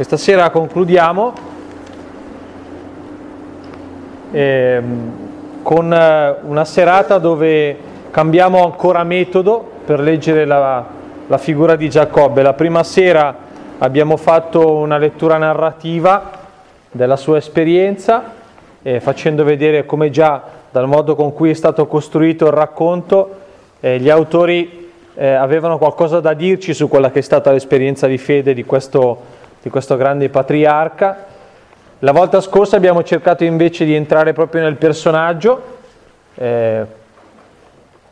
Questa sera concludiamo eh, con una serata dove cambiamo ancora metodo per leggere la, la figura di Giacobbe. La prima sera abbiamo fatto una lettura narrativa della sua esperienza, eh, facendo vedere come già dal modo con cui è stato costruito il racconto, eh, gli autori eh, avevano qualcosa da dirci su quella che è stata l'esperienza di fede di questo, di questo grande patriarca. La volta scorsa abbiamo cercato invece di entrare proprio nel personaggio, eh,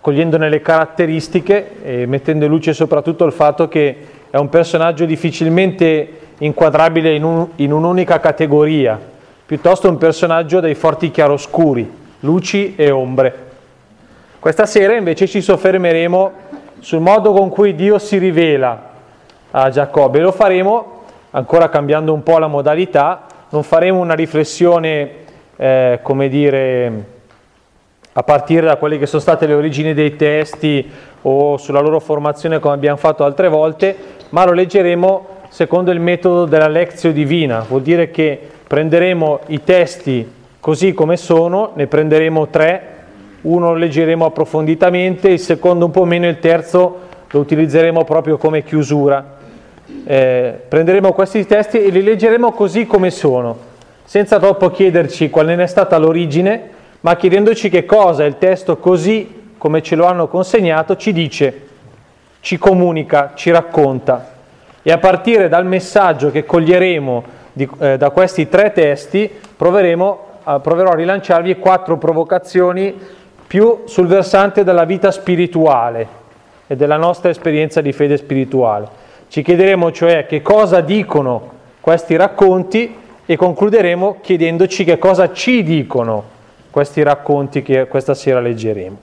cogliendone le caratteristiche e mettendo in luce soprattutto il fatto che è un personaggio difficilmente inquadrabile in, un, in un'unica categoria, piuttosto un personaggio dai forti chiaroscuri, luci e ombre. Questa sera invece ci soffermeremo sul modo con cui Dio si rivela a Giacobbe e lo faremo, ancora cambiando un po' la modalità, non faremo una riflessione, eh, come dire, a partire da quelle che sono state le origini dei testi o sulla loro formazione come abbiamo fatto altre volte, ma lo leggeremo secondo il metodo della lezione divina, vuol dire che prenderemo i testi così come sono, ne prenderemo tre, uno lo leggeremo approfonditamente, il secondo un po' meno, il terzo lo utilizzeremo proprio come chiusura. Eh, prenderemo questi testi e li leggeremo così come sono, senza troppo chiederci qual ne è stata l'origine, ma chiedendoci che cosa il testo così come ce lo hanno consegnato ci dice, ci comunica, ci racconta. E a partire dal messaggio che coglieremo di, eh, da questi tre testi proveremo proverò a rilanciarvi quattro provocazioni più sul versante della vita spirituale e della nostra esperienza di fede spirituale. Ci chiederemo cioè che cosa dicono questi racconti e concluderemo chiedendoci che cosa ci dicono questi racconti che questa sera leggeremo.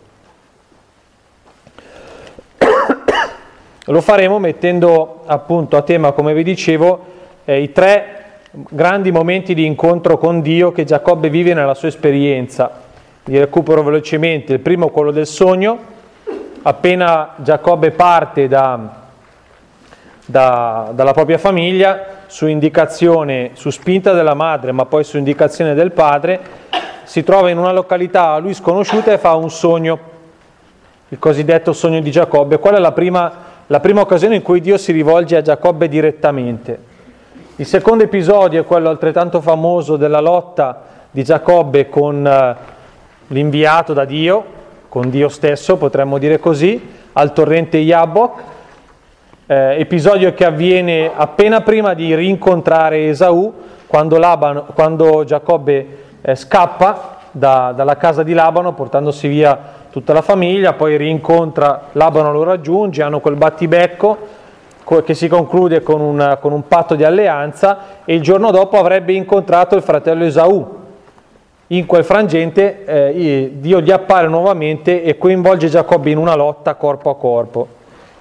Lo faremo mettendo appunto a tema, come vi dicevo, eh, i tre grandi momenti di incontro con Dio che Giacobbe vive nella sua esperienza. Li recupero velocemente. Il primo quello del sogno. Appena Giacobbe parte da, da, dalla propria famiglia, su indicazione, su spinta della madre, ma poi su indicazione del padre, si trova in una località a lui sconosciuta e fa un sogno, il cosiddetto sogno di Giacobbe. Qual è la prima, la prima occasione in cui Dio si rivolge a Giacobbe direttamente? Il secondo episodio è quello altrettanto famoso della lotta di Giacobbe con eh, l'inviato da Dio, con Dio stesso, potremmo dire così, al torrente Yabok, eh, episodio che avviene appena prima di rincontrare Esaù, quando, Labano, quando Giacobbe eh, scappa da, dalla casa di Labano portandosi via tutta la famiglia, poi rincontra Labano, lo raggiunge, hanno quel battibecco che si conclude con un, con un, patto di alleanza e il giorno dopo avrebbe incontrato il fratello Esaù. In quel frangente eh, Dio gli appare nuovamente e coinvolge Giacobbe in una lotta corpo a corpo.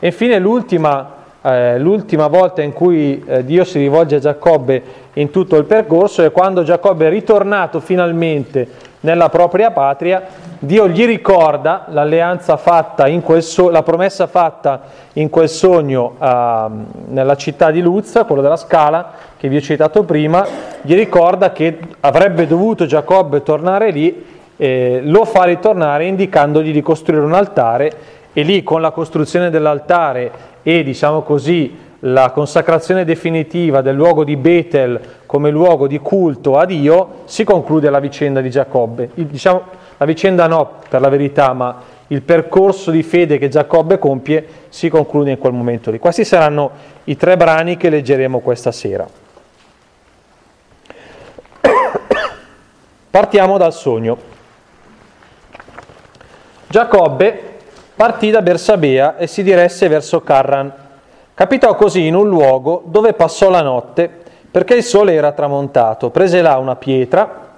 E infine l'ultima, eh, l'ultima volta in cui eh, Dio si rivolge a Giacobbe in tutto il percorso è quando Giacobbe è ritornato finalmente nella propria patria, Dio gli ricorda l'alleanza fatta in quel so- la promessa fatta in quel sogno uh, nella città di Luz, quello della scala che vi ho citato prima, gli ricorda che avrebbe dovuto Giacobbe tornare lì, eh, lo fa ritornare indicandogli di costruire un altare e lì con la costruzione dell'altare e diciamo così la consacrazione definitiva del luogo di Betel come luogo di culto a Dio, si conclude la vicenda di Giacobbe. Il, diciamo, la vicenda no, per la verità, ma il percorso di fede che Giacobbe compie si conclude in quel momento lì. Questi saranno i tre brani che leggeremo questa sera. Partiamo dal sogno. Giacobbe partì da Bersabea e si diresse verso Carran Capitò così in un luogo dove passò la notte perché il sole era tramontato. Prese là una pietra,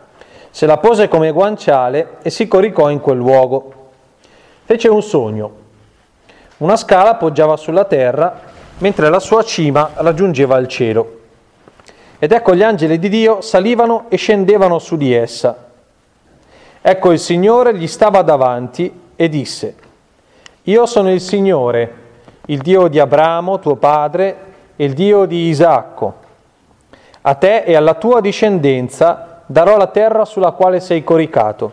se la pose come guanciale e si coricò in quel luogo. Fece un sogno. Una scala poggiava sulla terra mentre la sua cima raggiungeva il cielo. Ed ecco gli angeli di Dio salivano e scendevano su di essa. Ecco il Signore gli stava davanti e disse, Io sono il Signore, il Dio di Abramo, tuo padre, e il Dio di Isacco. A te e alla tua discendenza darò la terra sulla quale sei coricato.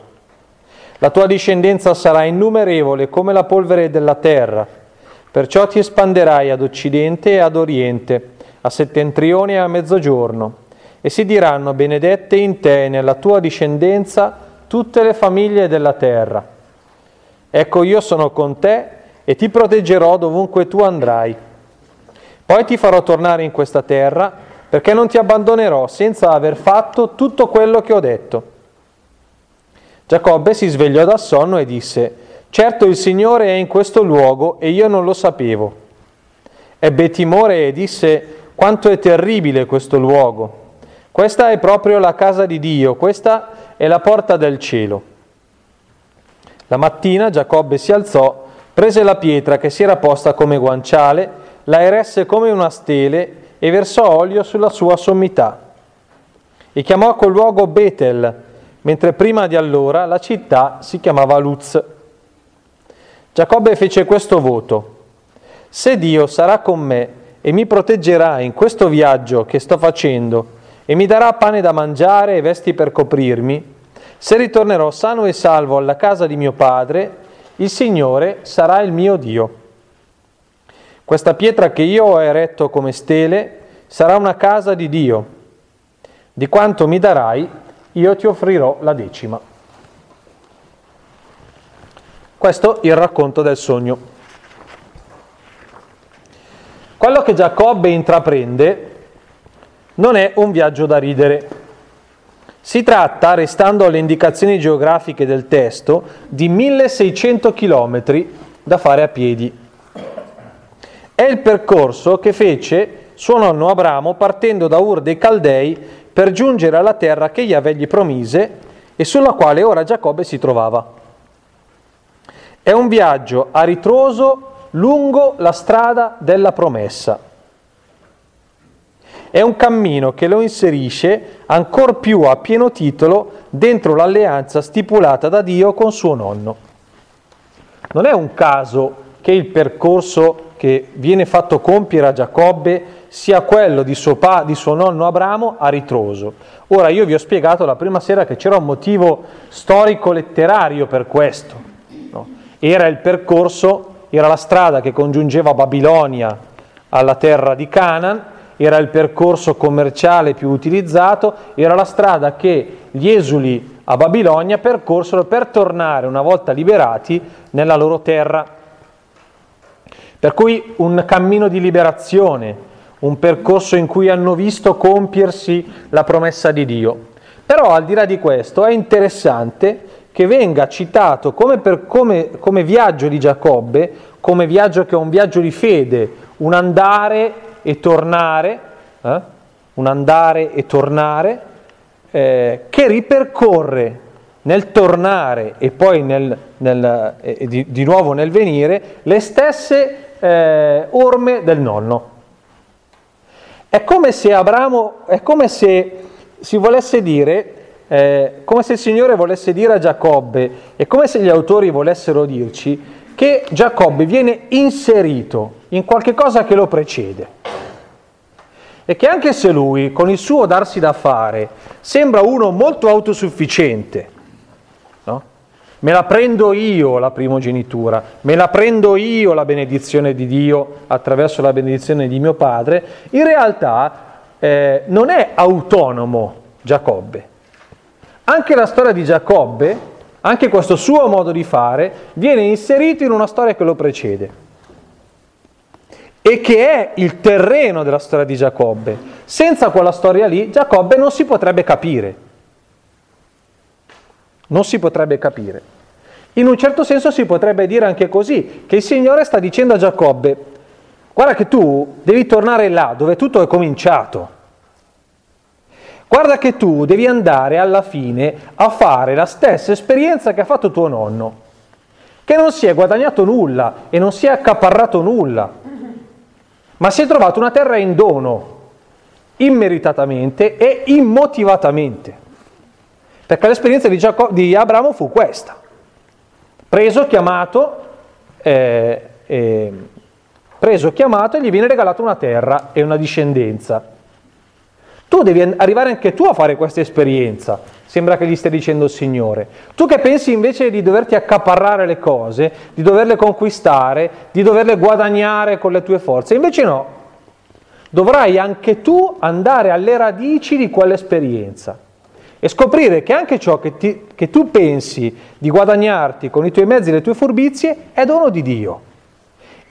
La tua discendenza sarà innumerevole come la polvere della terra, perciò ti espanderai ad occidente e ad oriente, a settentrione e a mezzogiorno, e si diranno benedette in te e nella tua discendenza tutte le famiglie della terra. Ecco io sono con te e ti proteggerò dovunque tu andrai. Poi ti farò tornare in questa terra perché non ti abbandonerò senza aver fatto tutto quello che ho detto. Giacobbe si svegliò dal sonno e disse, certo il Signore è in questo luogo e io non lo sapevo. Ebbe timore e disse, quanto è terribile questo luogo. Questa è proprio la casa di Dio, questa è la porta del cielo. La mattina Giacobbe si alzò, prese la pietra che si era posta come guanciale, la eresse come una stele e versò olio sulla sua sommità. E chiamò quel luogo Betel, mentre prima di allora la città si chiamava Luz. Giacobbe fece questo voto. Se Dio sarà con me e mi proteggerà in questo viaggio che sto facendo e mi darà pane da mangiare e vesti per coprirmi, se ritornerò sano e salvo alla casa di mio padre, il Signore sarà il mio Dio. Questa pietra che io ho eretto come stele sarà una casa di Dio. Di quanto mi darai, io ti offrirò la decima. Questo è il racconto del sogno. Quello che Giacobbe intraprende non è un viaggio da ridere si tratta, restando alle indicazioni geografiche del testo, di 1600 km da fare a piedi. È il percorso che fece suo nonno Abramo partendo da Ur dei Caldei per giungere alla terra che Yahweh gli promise e sulla quale ora Giacobbe si trovava. È un viaggio a ritroso lungo la strada della promessa è un cammino che lo inserisce ancor più a pieno titolo dentro l'alleanza stipulata da Dio con suo nonno. Non è un caso che il percorso che viene fatto compiere a Giacobbe sia quello di suo, pa, di suo nonno Abramo a ritroso. Ora io vi ho spiegato la prima sera che c'era un motivo storico-letterario per questo. No? Era il percorso, era la strada che congiungeva Babilonia alla terra di Canaan era il percorso commerciale più utilizzato, era la strada che gli esuli a Babilonia percorsero per tornare una volta liberati nella loro terra. Per cui un cammino di liberazione, un percorso in cui hanno visto compiersi la promessa di Dio. Però al di là di questo è interessante che venga citato come, per, come, come viaggio di Giacobbe, come viaggio che è un viaggio di fede, un andare e tornare, eh? un andare e tornare, eh, che ripercorre nel tornare e poi nel, nel, eh, di, di, nuovo nel venire le stesse eh, orme del nonno. È come se Abramo, è come se si volesse dire, eh, come se il Signore volesse dire a Giacobbe, è come se gli autori volessero dirci che Giacobbe viene inserito in qualche cosa che lo precede. E che anche se lui, con il suo darsi da fare, sembra uno molto autosufficiente, no? me la prendo io la primogenitura, me la prendo io la benedizione di Dio attraverso la benedizione di mio padre, in realtà eh, non è autonomo Giacobbe. Anche la storia di Giacobbe, anche questo suo modo di fare, viene inserito in una storia che lo precede e che è il terreno della storia di Giacobbe. Senza quella storia lì, Giacobbe non si potrebbe capire. Non si potrebbe capire. In un certo senso si potrebbe dire anche così, che il Signore sta dicendo a Giacobbe, guarda che tu devi tornare là dove tutto è cominciato. Guarda che tu devi andare alla fine a fare la stessa esperienza che ha fatto tuo nonno, che non si è guadagnato nulla e non si è accaparrato nulla ma si è trovato una terra in dono, immeritatamente e immotivatamente. Perché l'esperienza di, Giacob- di Abramo fu questa. Preso, chiamato, eh, eh, preso, chiamato e gli viene regalata una terra e una discendenza. Tu devi arrivare anche tu a fare questa esperienza. Sembra che gli stia dicendo il Signore. Tu che pensi invece di doverti accaparrare le cose, di doverle conquistare, di doverle guadagnare con le tue forze, invece no. Dovrai anche tu andare alle radici di quell'esperienza e scoprire che anche ciò che, ti, che tu pensi di guadagnarti con i tuoi mezzi e le tue furbizie è dono di Dio.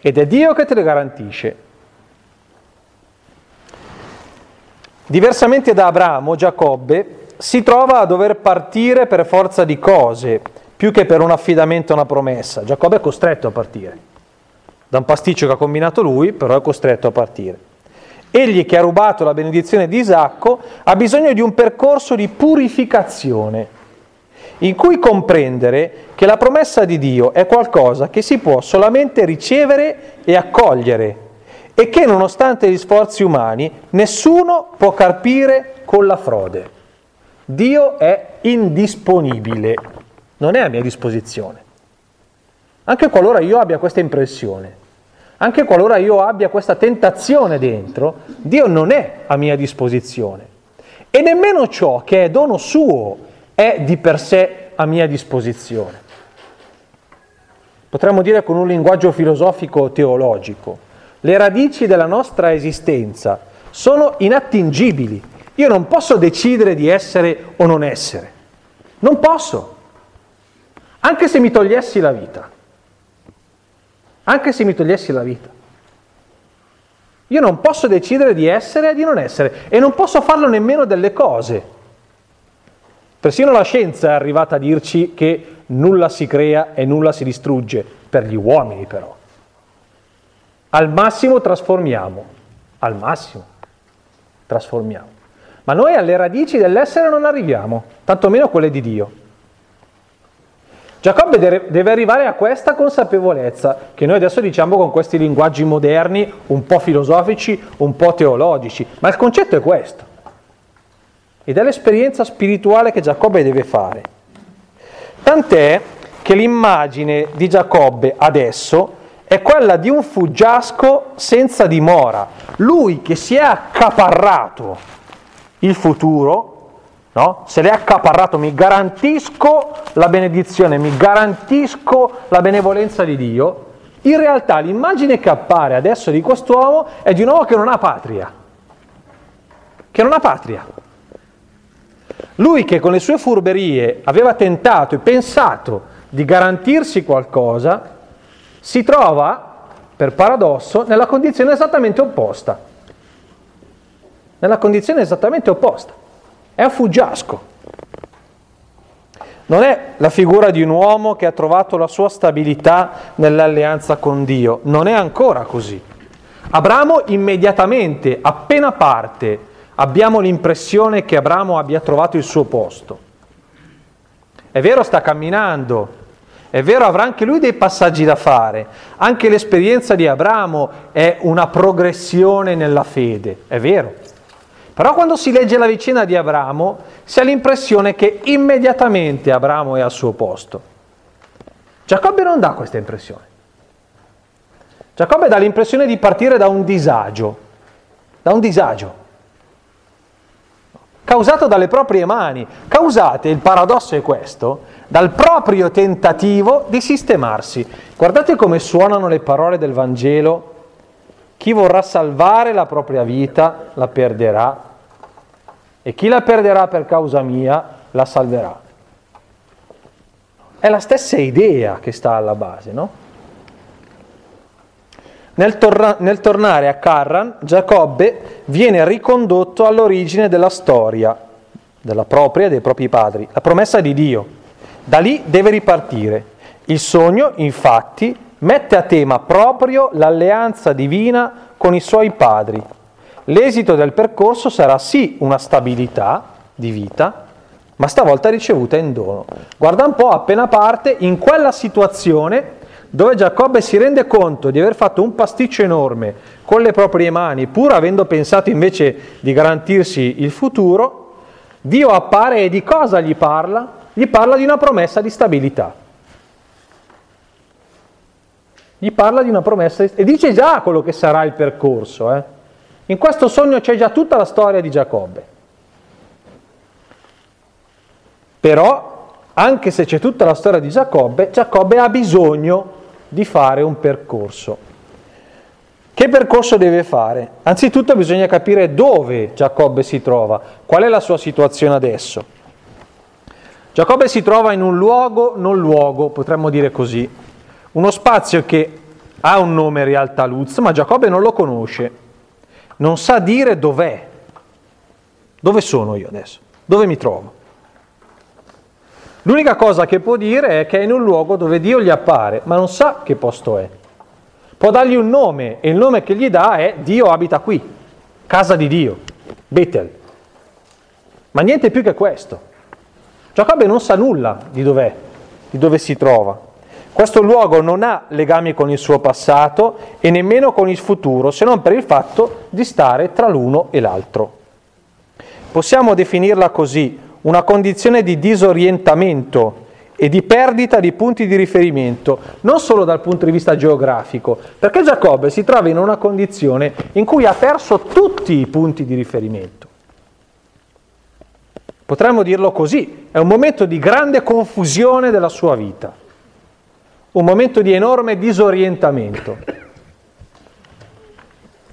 Ed è Dio che te le garantisce. Diversamente da Abramo, Giacobbe si trova a dover partire per forza di cose, più che per un affidamento a una promessa. Giacobbe è costretto a partire. Da un pasticcio che ha combinato lui, però è costretto a partire. Egli che ha rubato la benedizione di Isacco ha bisogno di un percorso di purificazione, in cui comprendere che la promessa di Dio è qualcosa che si può solamente ricevere e accogliere e che nonostante gli sforzi umani nessuno può carpire con la frode. Dio è indisponibile, non è a mia disposizione. Anche qualora io abbia questa impressione, anche qualora io abbia questa tentazione dentro, Dio non è a mia disposizione. E nemmeno ciò che è dono suo è di per sé a mia disposizione. Potremmo dire con un linguaggio filosofico teologico, le radici della nostra esistenza sono inattingibili, io non posso decidere di essere o non essere. Non posso. Anche se mi togliessi la vita. Anche se mi togliessi la vita. Io non posso decidere di essere e di non essere e non posso farlo nemmeno delle cose. Persino la scienza è arrivata a dirci che nulla si crea e nulla si distrugge, per gli uomini però. Al massimo trasformiamo, al massimo trasformiamo. Ma noi alle radici dell'essere non arriviamo, tantomeno quelle di Dio. Giacobbe deve arrivare a questa consapevolezza che noi adesso diciamo con questi linguaggi moderni, un po' filosofici, un po' teologici, ma il concetto è questo. Ed è l'esperienza spirituale che Giacobbe deve fare. Tant'è che l'immagine di Giacobbe adesso è quella di un fuggiasco senza dimora, lui che si è accaparrato il futuro, no? se l'è accaparrato, mi garantisco la benedizione, mi garantisco la benevolenza di Dio, in realtà l'immagine che appare adesso di quest'uomo è di un uomo che non ha patria, che non ha patria. Lui che con le sue furberie aveva tentato e pensato di garantirsi qualcosa, si trova, per paradosso, nella condizione esattamente opposta nella condizione esattamente opposta. È un fuggiasco. Non è la figura di un uomo che ha trovato la sua stabilità nell'alleanza con Dio, non è ancora così. Abramo immediatamente, appena parte, abbiamo l'impressione che Abramo abbia trovato il suo posto. È vero, sta camminando, è vero, avrà anche lui dei passaggi da fare. Anche l'esperienza di Abramo è una progressione nella fede, è vero. Però quando si legge la vicenda di Abramo si ha l'impressione che immediatamente Abramo è al suo posto. Giacobbe non dà questa impressione. Giacobbe dà l'impressione di partire da un disagio, da un disagio, causato dalle proprie mani, causate, il paradosso è questo, dal proprio tentativo di sistemarsi. Guardate come suonano le parole del Vangelo chi vorrà salvare la propria vita la perderà e chi la perderà per causa mia la salverà. È la stessa idea che sta alla base, no? Nel, torna- nel tornare a Carran, Giacobbe viene ricondotto all'origine della storia, della propria e dei propri padri, la promessa di Dio. Da lì deve ripartire. Il sogno, infatti, mette a tema proprio l'alleanza divina con i suoi padri. L'esito del percorso sarà sì una stabilità di vita, ma stavolta ricevuta in dono. Guarda un po', appena parte, in quella situazione dove Giacobbe si rende conto di aver fatto un pasticcio enorme con le proprie mani, pur avendo pensato invece di garantirsi il futuro, Dio appare e di cosa gli parla? Gli parla di una promessa di stabilità gli parla di una promessa e dice già quello che sarà il percorso. Eh. In questo sogno c'è già tutta la storia di Giacobbe. Però, anche se c'è tutta la storia di Giacobbe, Giacobbe ha bisogno di fare un percorso. Che percorso deve fare? Anzitutto bisogna capire dove Giacobbe si trova, qual è la sua situazione adesso. Giacobbe si trova in un luogo non luogo, potremmo dire così, uno spazio che ha un nome Realtà Luz, ma Giacobbe non lo conosce, non sa dire dov'è. Dove sono io adesso? Dove mi trovo? L'unica cosa che può dire è che è in un luogo dove Dio gli appare, ma non sa che posto è. Può dargli un nome e il nome che gli dà è Dio abita qui, casa di Dio, Bethel. Ma niente più che questo. Giacobbe non sa nulla di dov'è, di dove si trova. Questo luogo non ha legami con il suo passato e nemmeno con il futuro, se non per il fatto di stare tra l'uno e l'altro. Possiamo definirla così, una condizione di disorientamento e di perdita di punti di riferimento, non solo dal punto di vista geografico, perché Giacobbe si trova in una condizione in cui ha perso tutti i punti di riferimento. Potremmo dirlo così, è un momento di grande confusione della sua vita, un momento di enorme disorientamento.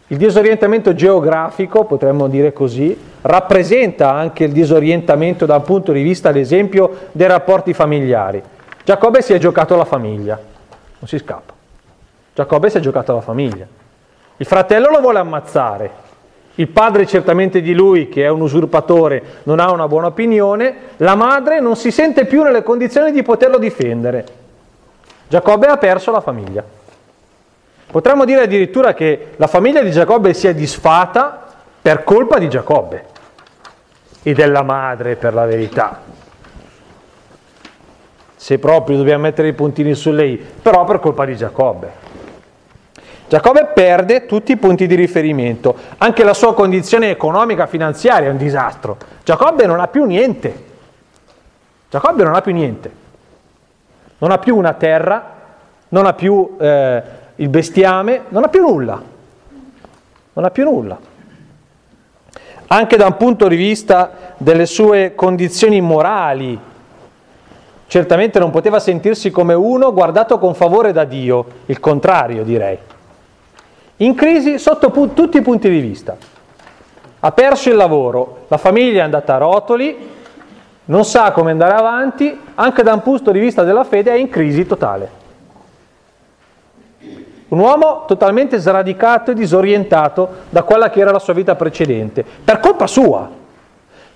Il disorientamento geografico, potremmo dire così, rappresenta anche il disorientamento dal punto di vista, ad esempio, dei rapporti familiari. Giacobbe si è giocato la famiglia, non si scappa. Giacobbe si è giocato la famiglia. Il fratello lo vuole ammazzare, il padre certamente di lui, che è un usurpatore, non ha una buona opinione, la madre non si sente più nelle condizioni di poterlo difendere. Giacobbe ha perso la famiglia. Potremmo dire addirittura che la famiglia di Giacobbe si è disfata per colpa di Giacobbe e della madre, per la verità. Se proprio dobbiamo mettere i puntini su lei, però per colpa di Giacobbe. Giacobbe perde tutti i punti di riferimento, anche la sua condizione economica, finanziaria è un disastro. Giacobbe non ha più niente. Giacobbe non ha più niente. Non ha più una terra, non ha più eh, il bestiame non ha più nulla, non ha più nulla. Anche da un punto di vista delle sue condizioni morali, certamente non poteva sentirsi come uno guardato con favore da Dio, il contrario direi. In crisi sotto pu- tutti i punti di vista. Ha perso il lavoro, la famiglia è andata a rotoli, non sa come andare avanti, anche da un punto di vista della fede è in crisi totale. Un uomo totalmente sradicato e disorientato da quella che era la sua vita precedente, per colpa sua.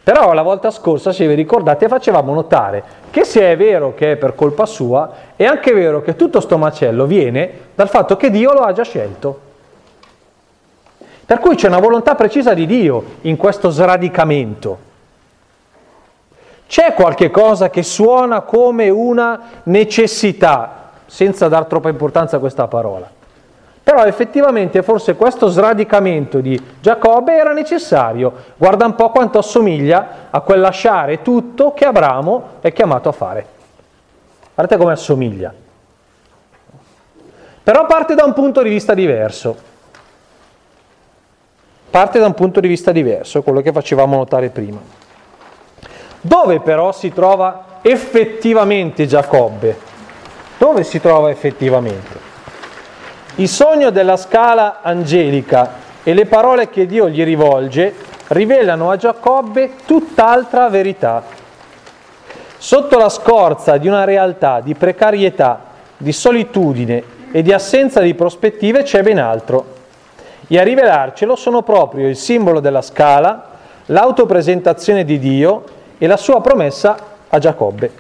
Però la volta scorsa, se vi ricordate, facevamo notare che se è vero che è per colpa sua, è anche vero che tutto sto macello viene dal fatto che Dio lo ha già scelto. Per cui c'è una volontà precisa di Dio in questo sradicamento. C'è qualche cosa che suona come una necessità, senza dar troppa importanza a questa parola. Però effettivamente forse questo sradicamento di Giacobbe era necessario. Guarda un po' quanto assomiglia a quel lasciare tutto che Abramo è chiamato a fare. Guardate come assomiglia. Però parte da un punto di vista diverso. Parte da un punto di vista diverso, quello che facevamo notare prima. Dove però si trova effettivamente Giacobbe? Dove si trova effettivamente? Il sogno della scala angelica e le parole che Dio gli rivolge rivelano a Giacobbe tutt'altra verità. Sotto la scorza di una realtà di precarietà, di solitudine e di assenza di prospettive c'è ben altro. E a rivelarcelo sono proprio il simbolo della scala, l'autopresentazione di Dio e la sua promessa a Giacobbe.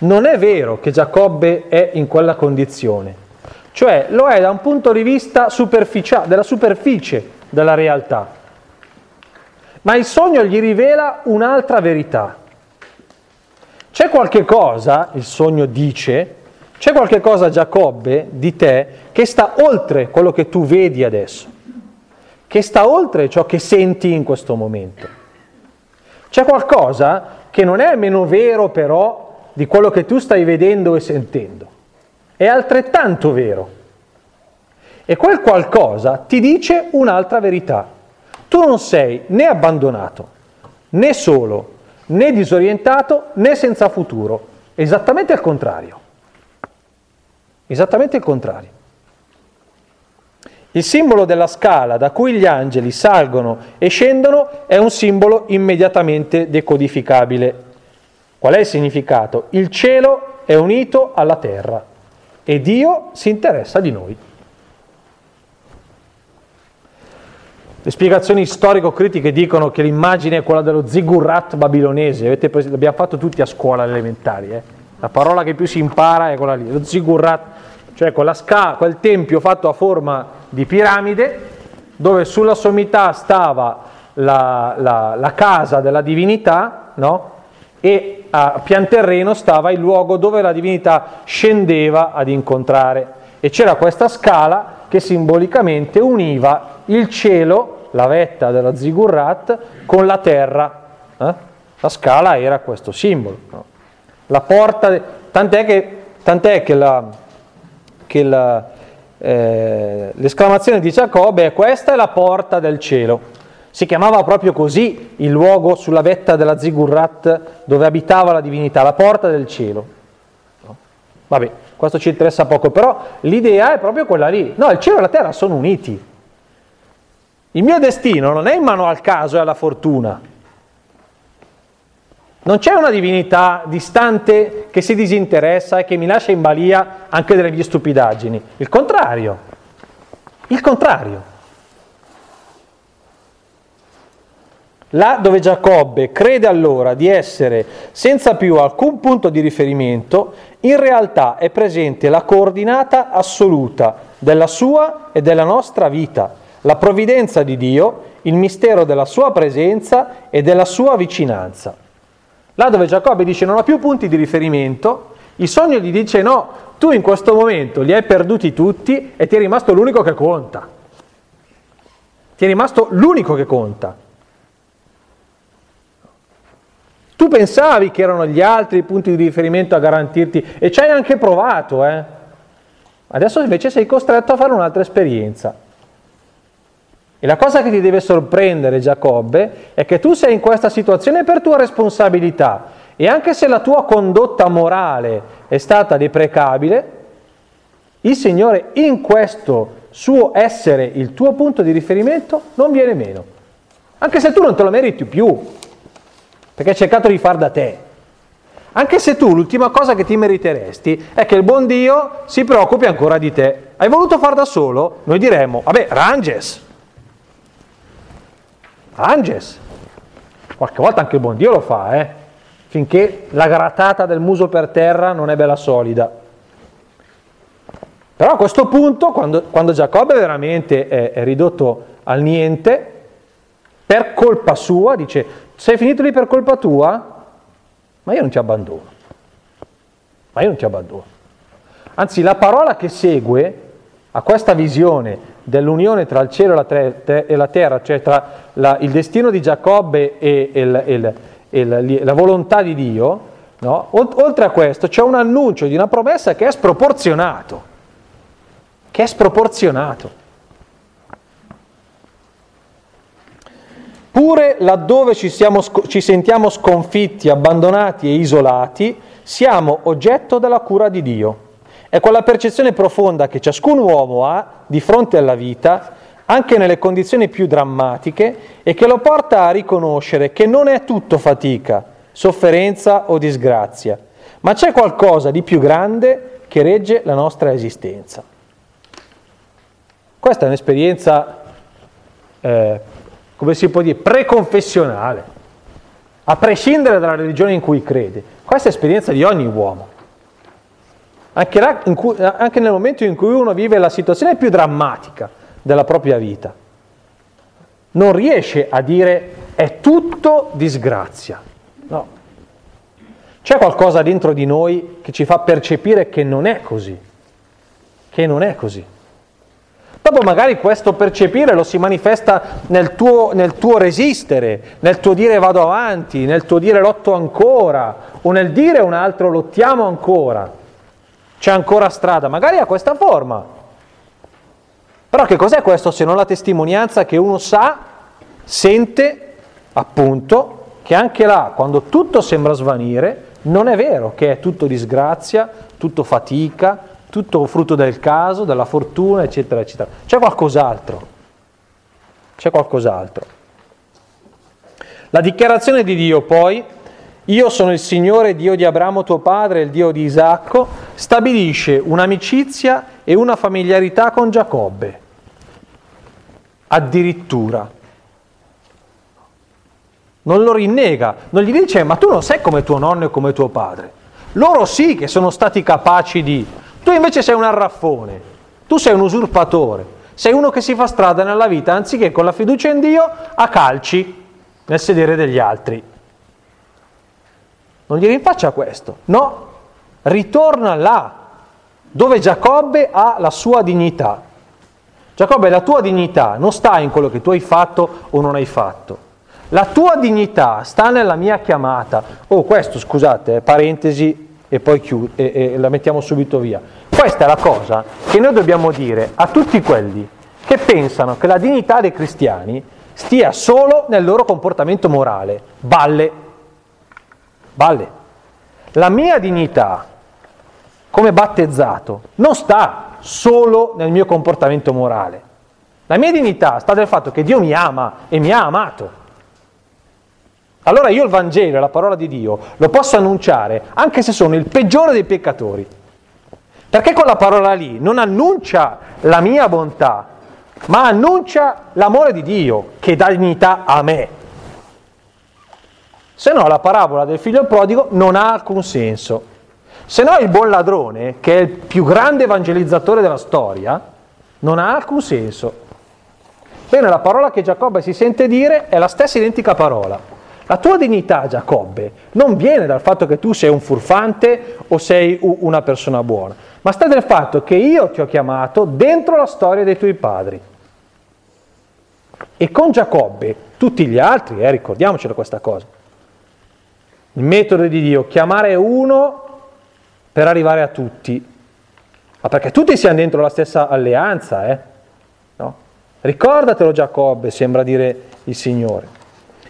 Non è vero che Giacobbe è in quella condizione, cioè lo è da un punto di vista superficiale, della superficie della realtà. Ma il sogno gli rivela un'altra verità. C'è qualche cosa, il sogno dice, c'è qualche cosa Giacobbe di te che sta oltre quello che tu vedi adesso, che sta oltre ciò che senti in questo momento. C'è qualcosa che non è meno vero però di quello che tu stai vedendo e sentendo. È altrettanto vero. E quel qualcosa ti dice un'altra verità. Tu non sei né abbandonato, né solo, né disorientato né senza futuro. Esattamente il contrario. Esattamente il contrario. Il simbolo della scala da cui gli angeli salgono e scendono è un simbolo immediatamente decodificabile. Qual è il significato? Il cielo è unito alla terra e Dio si interessa di noi. Le spiegazioni storico-critiche dicono che l'immagine è quella dello ziggurat babilonese, l'abbiamo fatto tutti a scuola elementari, eh? la parola che più si impara è quella lì, lo ziggurat, cioè quella scala, quel tempio fatto a forma di piramide, dove sulla sommità stava la, la, la casa della divinità, no? e a pian terreno stava il luogo dove la divinità scendeva ad incontrare. E c'era questa scala che simbolicamente univa il cielo, la vetta della ziggurat, con la terra. Eh? La scala era questo simbolo. No? La porta, tant'è che, tant'è che, la, che la, eh, l'esclamazione di Giacobbe è questa è la porta del cielo. Si chiamava proprio così il luogo sulla vetta della Ziggurat dove abitava la divinità, la porta del cielo. No? Vabbè, questo ci interessa poco, però l'idea è proprio quella lì. No, il cielo e la terra sono uniti. Il mio destino non è in mano al caso e alla fortuna. Non c'è una divinità distante che si disinteressa e che mi lascia in balia anche delle mie stupidaggini. Il contrario. Il contrario. Là dove Giacobbe crede allora di essere senza più alcun punto di riferimento, in realtà è presente la coordinata assoluta della sua e della nostra vita la provvidenza di Dio, il mistero della sua presenza e della sua vicinanza. Là dove Giacobbe dice non ha più punti di riferimento, il sogno gli dice no, tu in questo momento li hai perduti tutti e ti è rimasto l'unico che conta. Ti è rimasto l'unico che conta. Tu pensavi che erano gli altri punti di riferimento a garantirti e ci hai anche provato, eh? Adesso invece sei costretto a fare un'altra esperienza. E la cosa che ti deve sorprendere, Giacobbe, è che tu sei in questa situazione per tua responsabilità e anche se la tua condotta morale è stata deprecabile, il Signore in questo suo essere il tuo punto di riferimento non viene meno. Anche se tu non te lo meriti più, perché hai cercato di far da te. Anche se tu l'ultima cosa che ti meriteresti è che il buon Dio si preoccupi ancora di te. Hai voluto far da solo? Noi diremmo, vabbè, Ranges, Anges. Qualche volta anche il buon Dio lo fa, eh? finché la grattata del muso per terra non è bella solida. Però a questo punto, quando, quando Giacobbe veramente è, è ridotto al niente, per colpa sua, dice, sei finito lì per colpa tua? Ma io non ti abbandono. Ma io non ti abbandono. Anzi, la parola che segue a questa visione dell'unione tra il cielo e la terra, cioè tra la, il destino di Giacobbe e, il, il, il, la volontà di Dio, no? oltre a questo c'è un annuncio di una promessa che è sproporzionato, che è sproporzionato. Pure laddove ci, siamo, ci sentiamo sconfitti, abbandonati e isolati, siamo oggetto della cura di Dio. È quella percezione profonda che ciascun uomo ha di fronte alla vita, anche nelle condizioni più drammatiche, e che lo porta a riconoscere che non è tutto fatica, sofferenza o disgrazia, ma c'è qualcosa di più grande che regge la nostra esistenza. Questa è un'esperienza, eh, come si può dire, preconfessionale, a prescindere dalla religione in cui crede. Questa è l'esperienza di ogni uomo. Anche, là, cui, anche nel momento in cui uno vive la situazione più drammatica della propria vita, non riesce a dire è tutto disgrazia. No. C'è qualcosa dentro di noi che ci fa percepire che non è così. Che non è così. Dopo magari questo percepire lo si manifesta nel tuo, nel tuo, resistere, nel tuo dire vado avanti, nel tuo dire lotto ancora, o nel dire un altro lottiamo ancora c'è ancora strada, magari ha questa forma. Però che cos'è questo se non la testimonianza che uno sa, sente appunto che anche là, quando tutto sembra svanire, non è vero che è tutto disgrazia, tutto fatica, tutto frutto del caso, della fortuna, eccetera, eccetera. C'è qualcos'altro. C'è qualcos'altro. La dichiarazione di Dio poi, io sono il Signore Dio di Abramo tuo padre, il Dio di Isacco, stabilisce un'amicizia e una familiarità con Giacobbe. Addirittura. Non lo rinnega, non gli dice ma tu non sei come tuo nonno e come tuo padre. Loro sì che sono stati capaci di... Tu invece sei un arraffone, tu sei un usurpatore, sei uno che si fa strada nella vita anziché con la fiducia in Dio a calci nel sedere degli altri. Non gli rinfaccia questo, no, ritorna là dove Giacobbe ha la sua dignità. Giacobbe, la tua dignità non sta in quello che tu hai fatto o non hai fatto. La tua dignità sta nella mia chiamata. Oh, questo, scusate, parentesi e poi chiud- e, e la mettiamo subito via. Questa è la cosa che noi dobbiamo dire a tutti quelli che pensano che la dignità dei cristiani stia solo nel loro comportamento morale. Balle. Balle. La mia dignità come battezzato non sta solo nel mio comportamento morale. La mia dignità sta nel fatto che Dio mi ama e mi ha amato. Allora io il Vangelo, la parola di Dio, lo posso annunciare anche se sono il peggiore dei peccatori. Perché quella parola lì non annuncia la mia bontà, ma annuncia l'amore di Dio che dà dignità a me. Se no la parabola del figlio prodigo non ha alcun senso. Se no il buon ladrone, che è il più grande evangelizzatore della storia, non ha alcun senso. Bene, la parola che Giacobbe si sente dire è la stessa identica parola. La tua dignità, Giacobbe, non viene dal fatto che tu sei un furfante o sei una persona buona, ma sta nel fatto che io ti ho chiamato dentro la storia dei tuoi padri. E con Giacobbe, tutti gli altri, eh, ricordiamocelo questa cosa, il metodo di Dio, chiamare uno per arrivare a tutti, ma perché tutti siamo dentro la stessa alleanza, eh? No? Ricordatelo Giacobbe, sembra dire il Signore.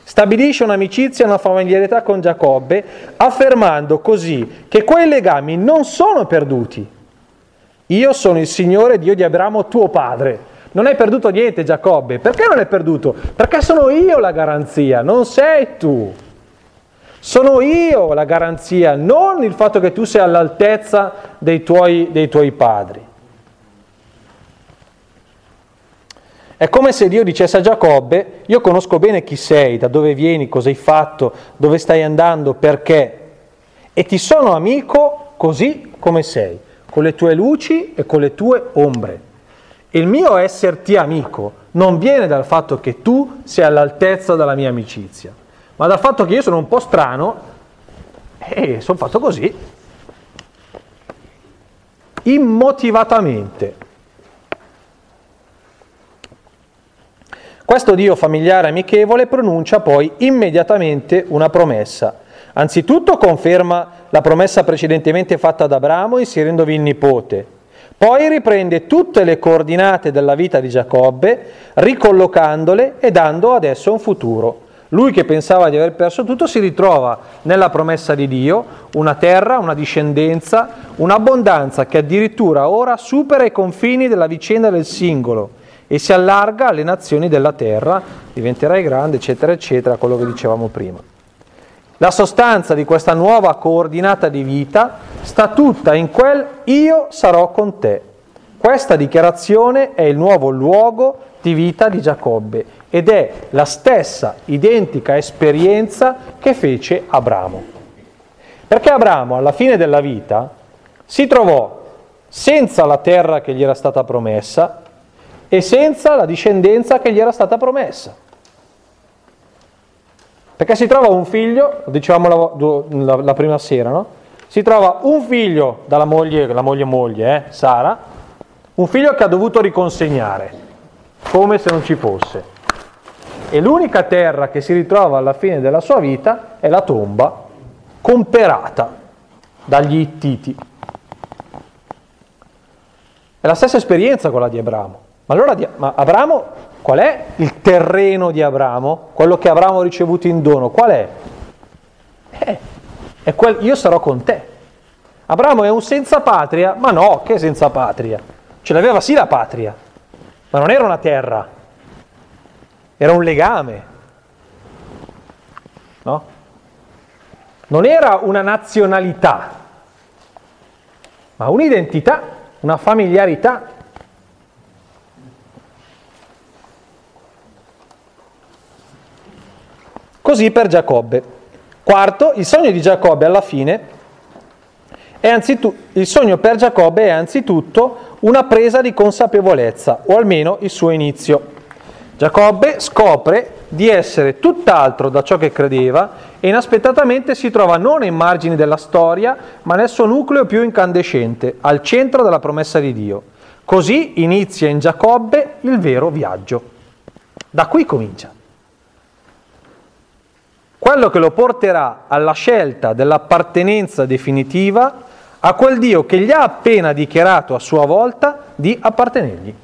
Stabilisce un'amicizia e una familiarità con Giacobbe, affermando così che quei legami non sono perduti. Io sono il Signore Dio di Abramo, tuo padre. Non hai perduto niente, Giacobbe. Perché non hai perduto? Perché sono io la garanzia, non sei tu. Sono io la garanzia, non il fatto che tu sei all'altezza dei tuoi, dei tuoi padri. È come se Dio dicesse a Giacobbe, io conosco bene chi sei, da dove vieni, cosa hai fatto, dove stai andando, perché, e ti sono amico così come sei, con le tue luci e con le tue ombre. Il mio esserti amico non viene dal fatto che tu sei all'altezza della mia amicizia, ma dal fatto che io sono un po' strano e sono fatto così, immotivatamente. Questo Dio familiare e amichevole pronuncia poi immediatamente una promessa. Anzitutto conferma la promessa precedentemente fatta ad Abramo inserendovi il nipote. Poi riprende tutte le coordinate della vita di Giacobbe, ricollocandole e dando adesso un futuro. Lui che pensava di aver perso tutto si ritrova nella promessa di Dio una terra, una discendenza, un'abbondanza che addirittura ora supera i confini della vicenda del singolo e si allarga alle nazioni della terra, diventerai grande, eccetera, eccetera, quello che dicevamo prima. La sostanza di questa nuova coordinata di vita sta tutta in quel io sarò con te. Questa dichiarazione è il nuovo luogo di vita di Giacobbe ed è la stessa identica esperienza che fece Abramo. Perché Abramo alla fine della vita si trovò senza la terra che gli era stata promessa, e senza la discendenza che gli era stata promessa. Perché si trova un figlio, lo dicevamo la, la, la, prima sera, no? Si trova un figlio dalla moglie, la moglie moglie, eh, Sara, un figlio che ha dovuto riconsegnare, come se non ci fosse. E l'unica terra che si ritrova alla fine della sua vita è la tomba comperata dagli Ittiti. È la stessa esperienza quella di Abramo. Ma allora ma Abramo Qual è il terreno di Abramo? Quello che Abramo ha ricevuto in dono, qual è? Eh, è quel, io sarò con te. Abramo è un senza patria? Ma no, che senza patria? Ce l'aveva sì la patria, ma non era una terra, era un legame. No? Non era una nazionalità, ma un'identità, una familiarità. Così per Giacobbe. Quarto, il sogno di Giacobbe alla fine è anzitutto, il sogno per Giacobbe è anzitutto una presa di consapevolezza, o almeno il suo inizio. Giacobbe scopre di essere tutt'altro da ciò che credeva e inaspettatamente si trova non ai margini della storia, ma nel suo nucleo più incandescente, al centro della promessa di Dio. Così inizia in Giacobbe il vero viaggio. Da qui comincia quello che lo porterà alla scelta dell'appartenenza definitiva a quel Dio che gli ha appena dichiarato a sua volta di appartenergli.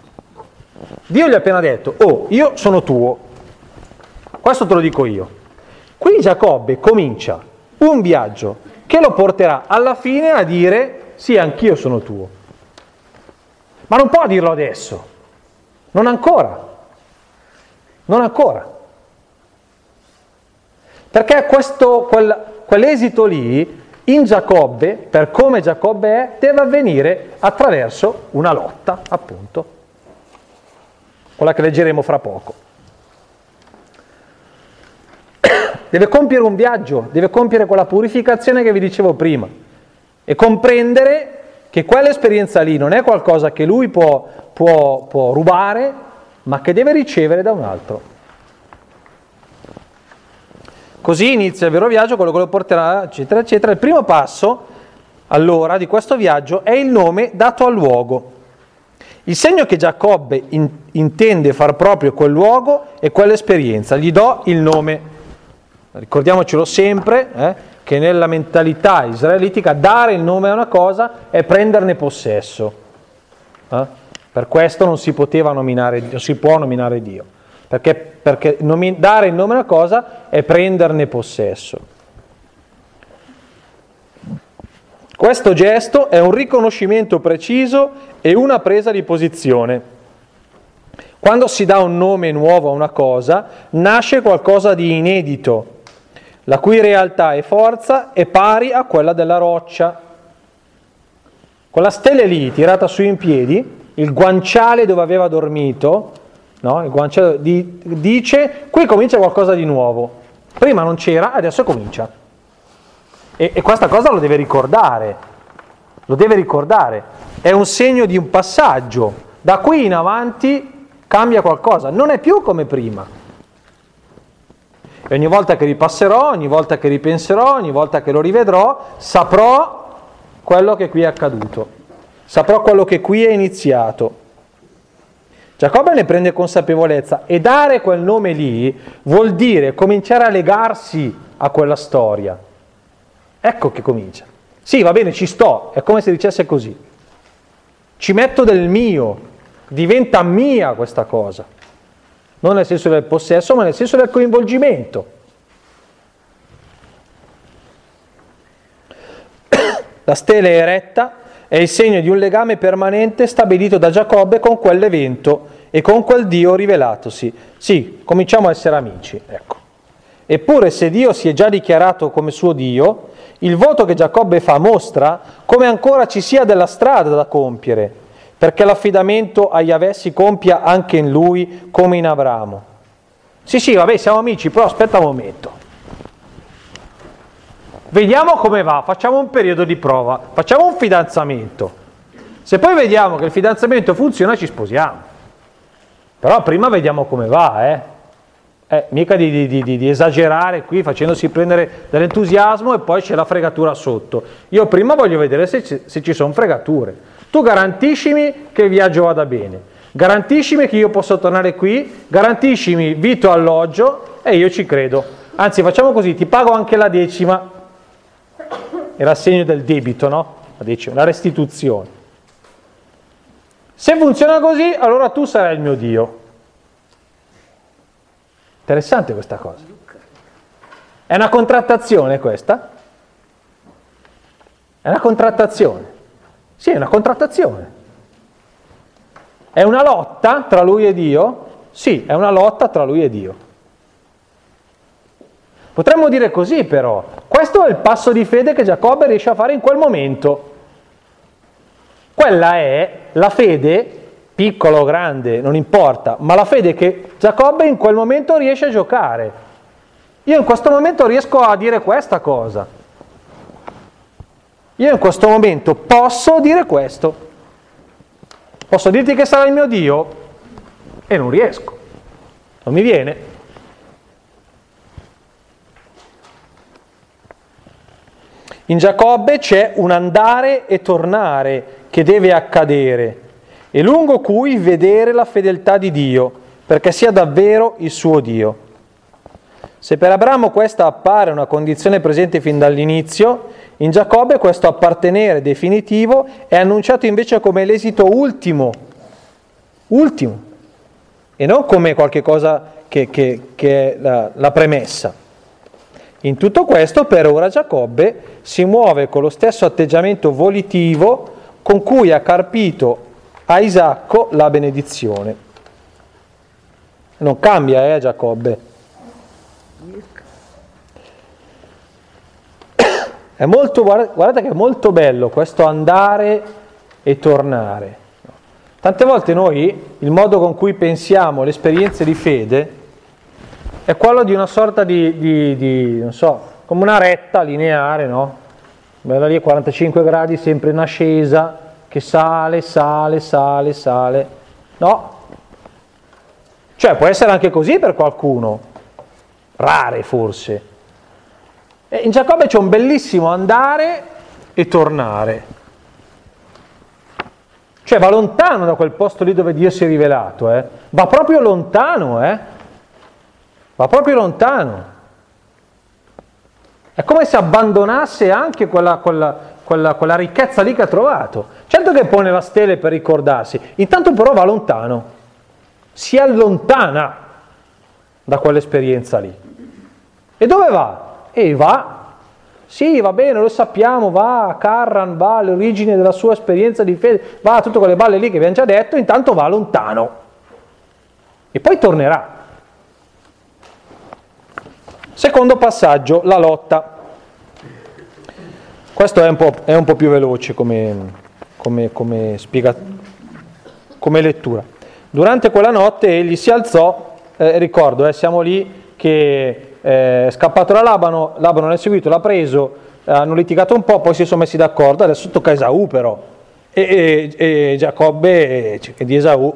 Dio gli ha appena detto, oh, io sono tuo, questo te lo dico io. Qui Giacobbe comincia un viaggio che lo porterà alla fine a dire, sì, anch'io sono tuo. Ma non può dirlo adesso, non ancora, non ancora. Perché questo, quel, quell'esito lì, in Giacobbe, per come Giacobbe è, deve avvenire attraverso una lotta, appunto, quella che leggeremo fra poco. Deve compiere un viaggio, deve compiere quella purificazione che vi dicevo prima e comprendere che quell'esperienza lì non è qualcosa che lui può, può, può rubare, ma che deve ricevere da un altro. Così inizia il vero viaggio, quello che lo porterà, eccetera, eccetera. Il primo passo, allora, di questo viaggio è il nome dato al luogo. Il segno che Giacobbe in, intende far proprio quel luogo è quell'esperienza. Gli do il nome. Ricordiamocelo sempre, eh, che nella mentalità israelitica dare il nome a una cosa è prenderne possesso. Eh? Per questo non si poteva nominare, non si può nominare Dio perché, perché nomi- dare il nome a una cosa è prenderne possesso. Questo gesto è un riconoscimento preciso e una presa di posizione. Quando si dà un nome nuovo a una cosa, nasce qualcosa di inedito, la cui realtà e forza è pari a quella della roccia. Quella stella lì, tirata su in piedi, il guanciale dove aveva dormito, no? il guanciale di, dice qui comincia qualcosa di nuovo. Prima non c'era, adesso comincia. E, e questa cosa lo deve ricordare, lo deve ricordare. È un segno di un passaggio. Da qui in avanti cambia qualcosa, non è più come prima. E ogni volta che ripasserò, ogni volta che ripenserò, ogni volta che lo rivedrò, saprò quello che qui è accaduto, saprò quello che qui è iniziato. Giacobbe ne prende consapevolezza e dare quel nome lì vuol dire cominciare a legarsi a quella storia. Ecco che comincia. Sì, va bene, ci sto, è come se dicesse così. Ci metto del mio, diventa mia questa cosa. Non nel senso del possesso, ma nel senso del coinvolgimento. La stella è eretta è il segno di un legame permanente stabilito da Giacobbe con quell'evento e con quel Dio rivelatosi. Sì, cominciamo a essere amici, ecco. Eppure se Dio si è già dichiarato come suo Dio, il voto che Giacobbe fa mostra come ancora ci sia della strada da compiere, perché l'affidamento a Yahweh si compia anche in lui come in Abramo. Sì, sì, vabbè, siamo amici, però aspetta un momento. Vediamo come va, facciamo un periodo di prova, facciamo un fidanzamento. Se poi vediamo che il fidanzamento funziona, ci sposiamo. Però prima vediamo come va, eh. eh mica di, di, di, di, esagerare qui facendosi prendere dall'entusiasmo e poi c'è la fregatura sotto. Io prima voglio vedere se, se ci sono fregature. Tu garantiscimi che il viaggio vada bene, garantiscimi che io posso tornare qui, garantiscimi vito alloggio e io ci credo. Anzi, facciamo così, ti pago anche la decima era segno del debito, no? La restituzione. Se funziona così, allora tu sarai il mio Dio. Interessante questa cosa. È una contrattazione questa? È una contrattazione. Sì, è una contrattazione. È una lotta tra lui e Dio? Sì, è una lotta tra lui e Dio. Potremmo dire così però, questo è il passo di fede che Giacobbe riesce a fare in quel momento. Quella è la fede piccolo o grande, non importa, ma la fede che Giacobbe in quel momento riesce a giocare. Io in questo momento riesco a dire questa cosa. Io in questo momento posso dire questo. Posso dirti che sarà il mio Dio e non riesco. Non mi viene. In Giacobbe c'è un andare e tornare che deve accadere e lungo cui vedere la fedeltà di Dio, perché sia davvero il suo Dio. Se per Abramo questa appare una condizione presente fin dall'inizio, in Giacobbe questo appartenere definitivo è annunciato invece come l'esito ultimo, ultimo, e non come qualcosa che, che, che è la, la premessa. In tutto questo, per ora, Giacobbe si muove con lo stesso atteggiamento volitivo con cui ha carpito a Isacco la benedizione. Non cambia, eh, Giacobbe. È molto, guardate che è molto bello questo andare e tornare. Tante volte noi, il modo con cui pensiamo le esperienze di fede è quello di una sorta di, di, di non so, come una retta lineare, no? Bella lì a 45 gradi, sempre in ascesa, che sale, sale, sale, sale. No? Cioè può essere anche così per qualcuno, rare forse. E in Giacobbe c'è un bellissimo andare e tornare. Cioè va lontano da quel posto lì dove Dio si è rivelato, eh? va proprio lontano, eh? Va proprio lontano. È come se abbandonasse anche quella, quella, quella, quella ricchezza lì che ha trovato. Certo che pone la stele per ricordarsi, intanto però va lontano, si allontana da quell'esperienza lì. E dove va? E va, sì, va bene, lo sappiamo, va a Carran, va all'origine della sua esperienza di fede, va a tutte quelle balle lì che abbiamo già detto, intanto va lontano. E poi tornerà. Secondo passaggio, la lotta. Questo è un po', è un po più veloce come, come, come, spiega, come lettura. Durante quella notte egli si alzò, eh, ricordo, eh, siamo lì che eh, è scappato da Labano, Labano l'ha seguito, l'ha preso, hanno litigato un po', poi si sono messi d'accordo, adesso tocca a Esaù però. E, e, e Giacobbe e di Esaù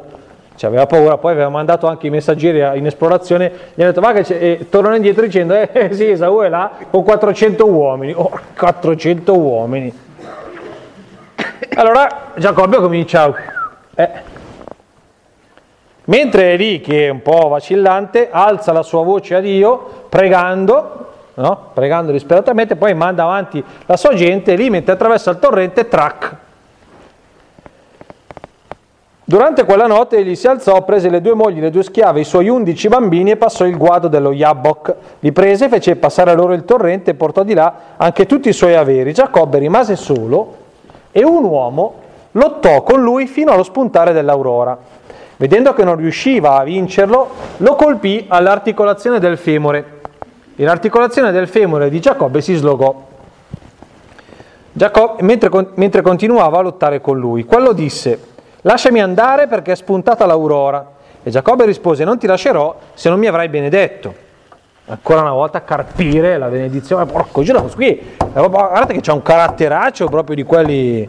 cioè, aveva paura, poi aveva mandato anche i messaggeri in esplorazione, gli hanno detto va che e tornano indietro dicendo eh, eh sì, Esaù è là con 400 uomini, oh, 400 uomini. Allora Giacobbe comincia, eh. mentre è lì che è un po' vacillante, alza la sua voce a Dio pregando, no? pregando disperatamente, poi manda avanti la sua gente e lì mentre attraversa il torrente, trac, Durante quella notte egli si alzò, prese le due mogli, le due schiave, i suoi undici bambini e passò il guado dello Jabbok. Li prese, fece passare a loro il torrente e portò di là anche tutti i suoi averi. Giacobbe rimase solo e un uomo lottò con lui fino allo spuntare dell'aurora. Vedendo che non riusciva a vincerlo, lo colpì all'articolazione del femore e l'articolazione del femore di Giacobbe si slogò. Giacobbe, mentre, mentre continuava a lottare con lui, quello disse Lasciami andare perché è spuntata l'aurora. E Giacobbe rispose, non ti lascerò se non mi avrai benedetto. Ancora una volta carpire la benedizione, porco giuro, qui, guardate che c'è un caratteraccio proprio di quelli...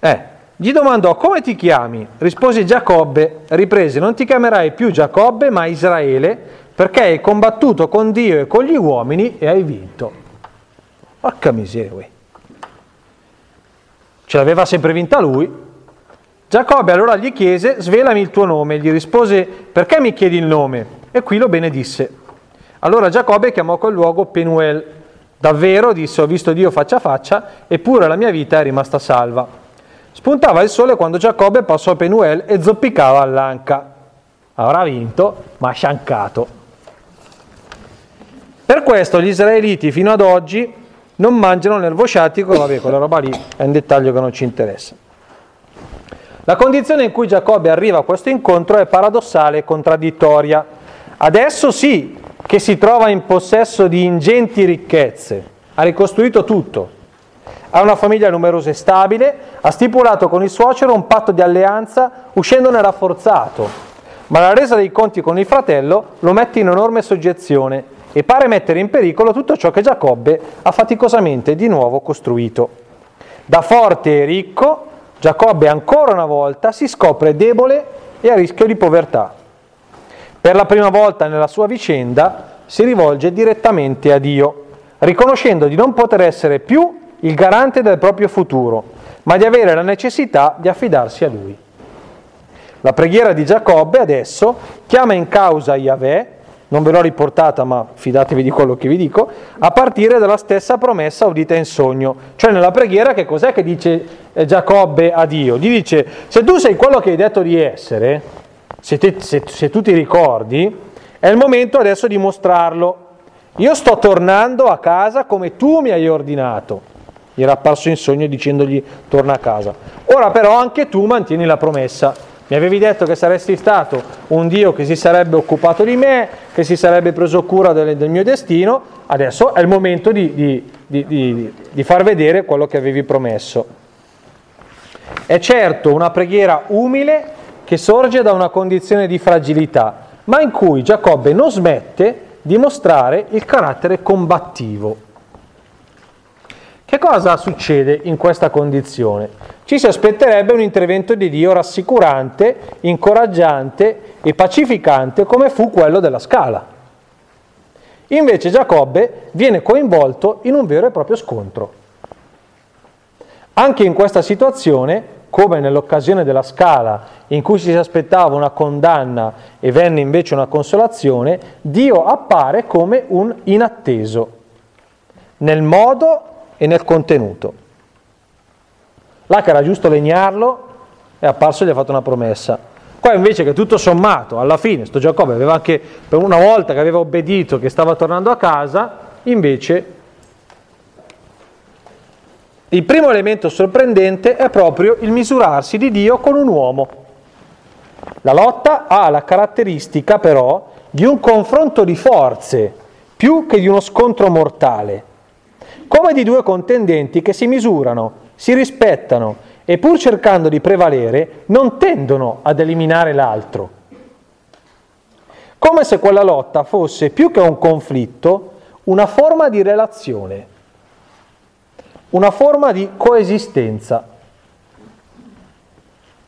Eh, gli domandò, come ti chiami? Rispose Giacobbe, riprese, non ti chiamerai più Giacobbe ma Israele, perché hai combattuto con Dio e con gli uomini e hai vinto. Porca miseria, ce l'aveva sempre vinta lui, Giacobbe allora gli chiese, svelami il tuo nome. Gli rispose, perché mi chiedi il nome? E qui lo benedisse. Allora Giacobbe chiamò quel luogo Penuel. Davvero, disse, ho visto Dio faccia a faccia, eppure la mia vita è rimasta salva. Spuntava il sole quando Giacobbe passò a Penuel e zoppicava all'anca. Avrà vinto, ma sciancato. Per questo gli israeliti fino ad oggi non mangiano nervo sciatico, vabbè, quella roba lì è un dettaglio che non ci interessa. La condizione in cui Giacobbe arriva a questo incontro è paradossale e contraddittoria. Adesso sì che si trova in possesso di ingenti ricchezze, ha ricostruito tutto, ha una famiglia numerosa e stabile, ha stipulato con il suocero un patto di alleanza uscendone rafforzato, ma la resa dei conti con il fratello lo mette in enorme soggezione e pare mettere in pericolo tutto ciò che Giacobbe ha faticosamente di nuovo costruito. Da forte e ricco, Giacobbe ancora una volta si scopre debole e a rischio di povertà. Per la prima volta nella sua vicenda si rivolge direttamente a Dio, riconoscendo di non poter essere più il garante del proprio futuro, ma di avere la necessità di affidarsi a Lui. La preghiera di Giacobbe adesso chiama in causa Yahweh non ve l'ho riportata ma fidatevi di quello che vi dico, a partire dalla stessa promessa udita in sogno. Cioè nella preghiera che cos'è che dice eh, Giacobbe a Dio? Gli dice, se tu sei quello che hai detto di essere, se, te, se, se tu ti ricordi, è il momento adesso di mostrarlo. Io sto tornando a casa come tu mi hai ordinato. Gli era apparso in sogno dicendogli torna a casa. Ora però anche tu mantieni la promessa mi avevi detto che saresti stato un Dio che si sarebbe occupato di me, che si sarebbe preso cura del, del mio destino, adesso è il momento di, di, di, di far vedere quello che avevi promesso. È certo una preghiera umile che sorge da una condizione di fragilità, ma in cui Giacobbe non smette di mostrare il carattere combattivo. Che cosa succede in questa condizione? Ci si aspetterebbe un intervento di Dio rassicurante, incoraggiante e pacificante come fu quello della scala. Invece Giacobbe viene coinvolto in un vero e proprio scontro. Anche in questa situazione, come nell'occasione della scala in cui si aspettava una condanna e venne invece una consolazione, Dio appare come un inatteso, nel modo e nel contenuto. Là che era giusto legnarlo, è apparso e gli ha fatto una promessa. Qua invece che tutto sommato, alla fine, sto Giacobbe aveva anche per una volta che aveva obbedito, che stava tornando a casa, invece il primo elemento sorprendente è proprio il misurarsi di Dio con un uomo. La lotta ha la caratteristica però di un confronto di forze più che di uno scontro mortale come di due contendenti che si misurano, si rispettano e pur cercando di prevalere non tendono ad eliminare l'altro. Come se quella lotta fosse più che un conflitto, una forma di relazione, una forma di coesistenza.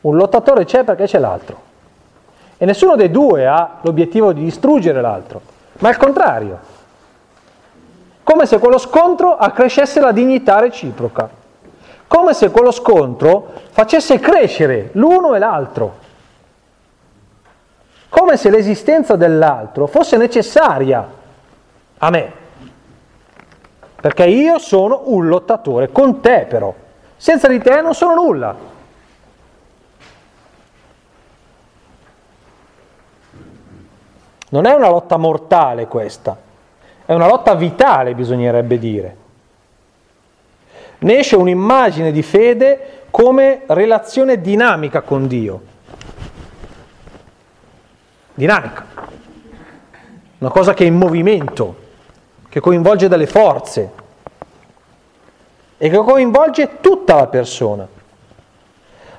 Un lottatore c'è perché c'è l'altro. E nessuno dei due ha l'obiettivo di distruggere l'altro, ma al contrario come se quello scontro accrescesse la dignità reciproca, come se quello scontro facesse crescere l'uno e l'altro, come se l'esistenza dell'altro fosse necessaria a me, perché io sono un lottatore con te però, senza di te non sono nulla. Non è una lotta mortale questa è una lotta vitale, bisognerebbe dire. Ne esce un'immagine di fede come relazione dinamica con Dio. Dinamica. Una cosa che è in movimento, che coinvolge delle forze e che coinvolge tutta la persona.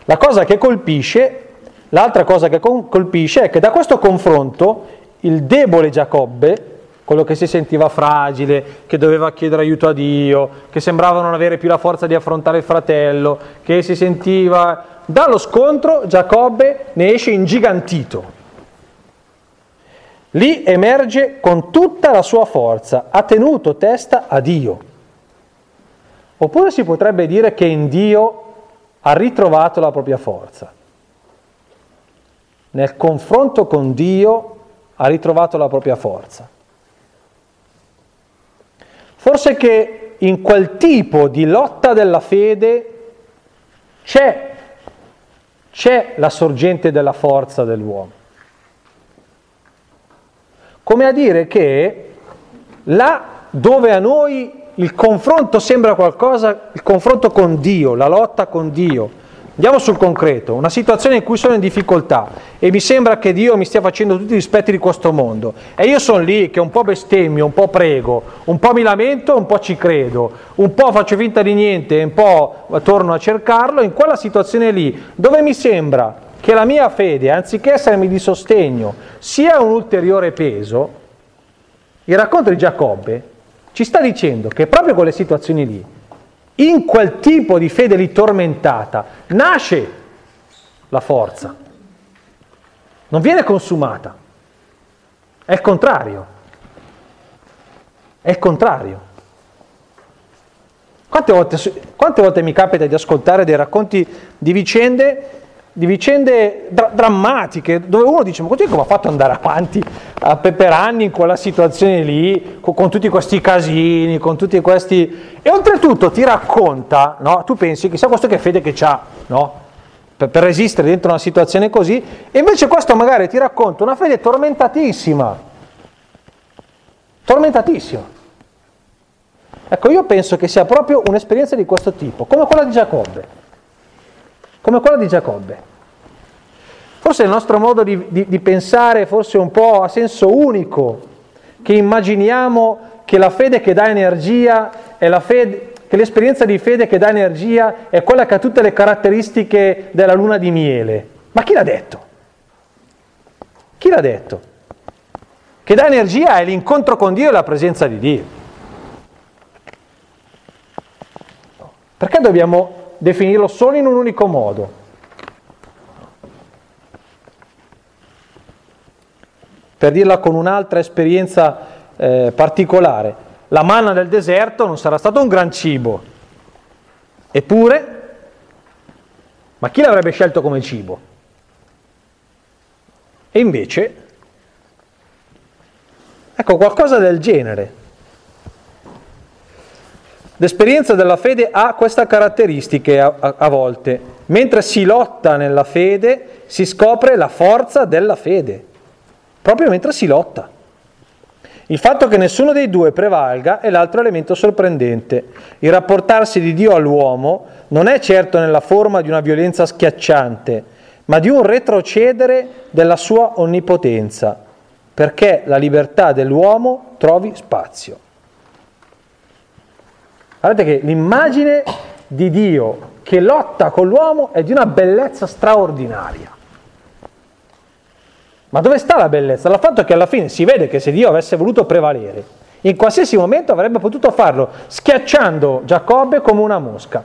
La cosa che colpisce, l'altra cosa che colpisce è che da questo confronto il debole Giacobbe quello che si sentiva fragile, che doveva chiedere aiuto a Dio, che sembrava non avere più la forza di affrontare il fratello, che si sentiva... Dallo scontro Giacobbe ne esce ingigantito. Lì emerge con tutta la sua forza, ha tenuto testa a Dio. Oppure si potrebbe dire che in Dio ha ritrovato la propria forza. Nel confronto con Dio ha ritrovato la propria forza. Forse che in quel tipo di lotta della fede c'è, c'è la sorgente della forza dell'uomo. Come a dire che là dove a noi il confronto sembra qualcosa, il confronto con Dio, la lotta con Dio. Andiamo sul concreto, una situazione in cui sono in difficoltà e mi sembra che Dio mi stia facendo tutti i rispetti di questo mondo. E io sono lì che un po' bestemmio, un po' prego, un po' mi lamento, un po' ci credo, un po' faccio finta di niente e un po' torno a cercarlo, in quella situazione lì dove mi sembra che la mia fede, anziché essermi di sostegno, sia un ulteriore peso, il racconto di Giacobbe ci sta dicendo che proprio quelle situazioni lì, in quel tipo di fede lì tormentata, nasce la forza. Non viene consumata. È il contrario. È il contrario. Quante volte, quante volte mi capita di ascoltare dei racconti di vicende di vicende dra- drammatiche, dove uno dice, ma come ha fatto ad andare avanti a, per anni in quella situazione lì, con, con, tutti questi casini, con tutti questi... E oltretutto ti racconta, no? tu pensi, chissà questo che fede che ha, no? per, per resistere dentro una situazione così, e invece questo magari ti racconta una fede tormentatissima, tormentatissima. Ecco, io penso che sia proprio un'esperienza di questo tipo, come quella di Giacobbe come quella di Giacobbe. Forse il nostro modo di, di, di pensare forse un po' a senso unico, che immaginiamo che la fede che dà energia è la fede, che l'esperienza di fede che dà energia è quella che ha tutte le caratteristiche della luna di miele. Ma chi l'ha detto? Chi l'ha detto? Che dà energia è l'incontro con Dio e la presenza di Dio. Perché dobbiamo definirlo solo in un unico modo. Per dirla con un'altra esperienza eh, particolare, la manna del deserto non sarà stato un gran cibo, eppure, ma chi l'avrebbe scelto come cibo? E invece, ecco qualcosa del genere. L'esperienza della fede ha queste caratteristiche a, a, a, volte. Mentre si lotta nella fede, si scopre la forza della fede, proprio mentre si lotta. Il fatto che nessuno dei due prevalga è l'altro elemento sorprendente. Il rapportarsi di Dio all'uomo non è certo nella forma di una violenza schiacciante, ma di un retrocedere della sua onnipotenza, perché la libertà dell'uomo trovi spazio. Guardate che l'immagine di Dio che lotta con l'uomo è di una bellezza straordinaria. Ma dove sta la bellezza? Dal fatto che alla fine si vede che se Dio avesse voluto prevalere, in qualsiasi momento avrebbe potuto farlo, schiacciando Giacobbe come una mosca.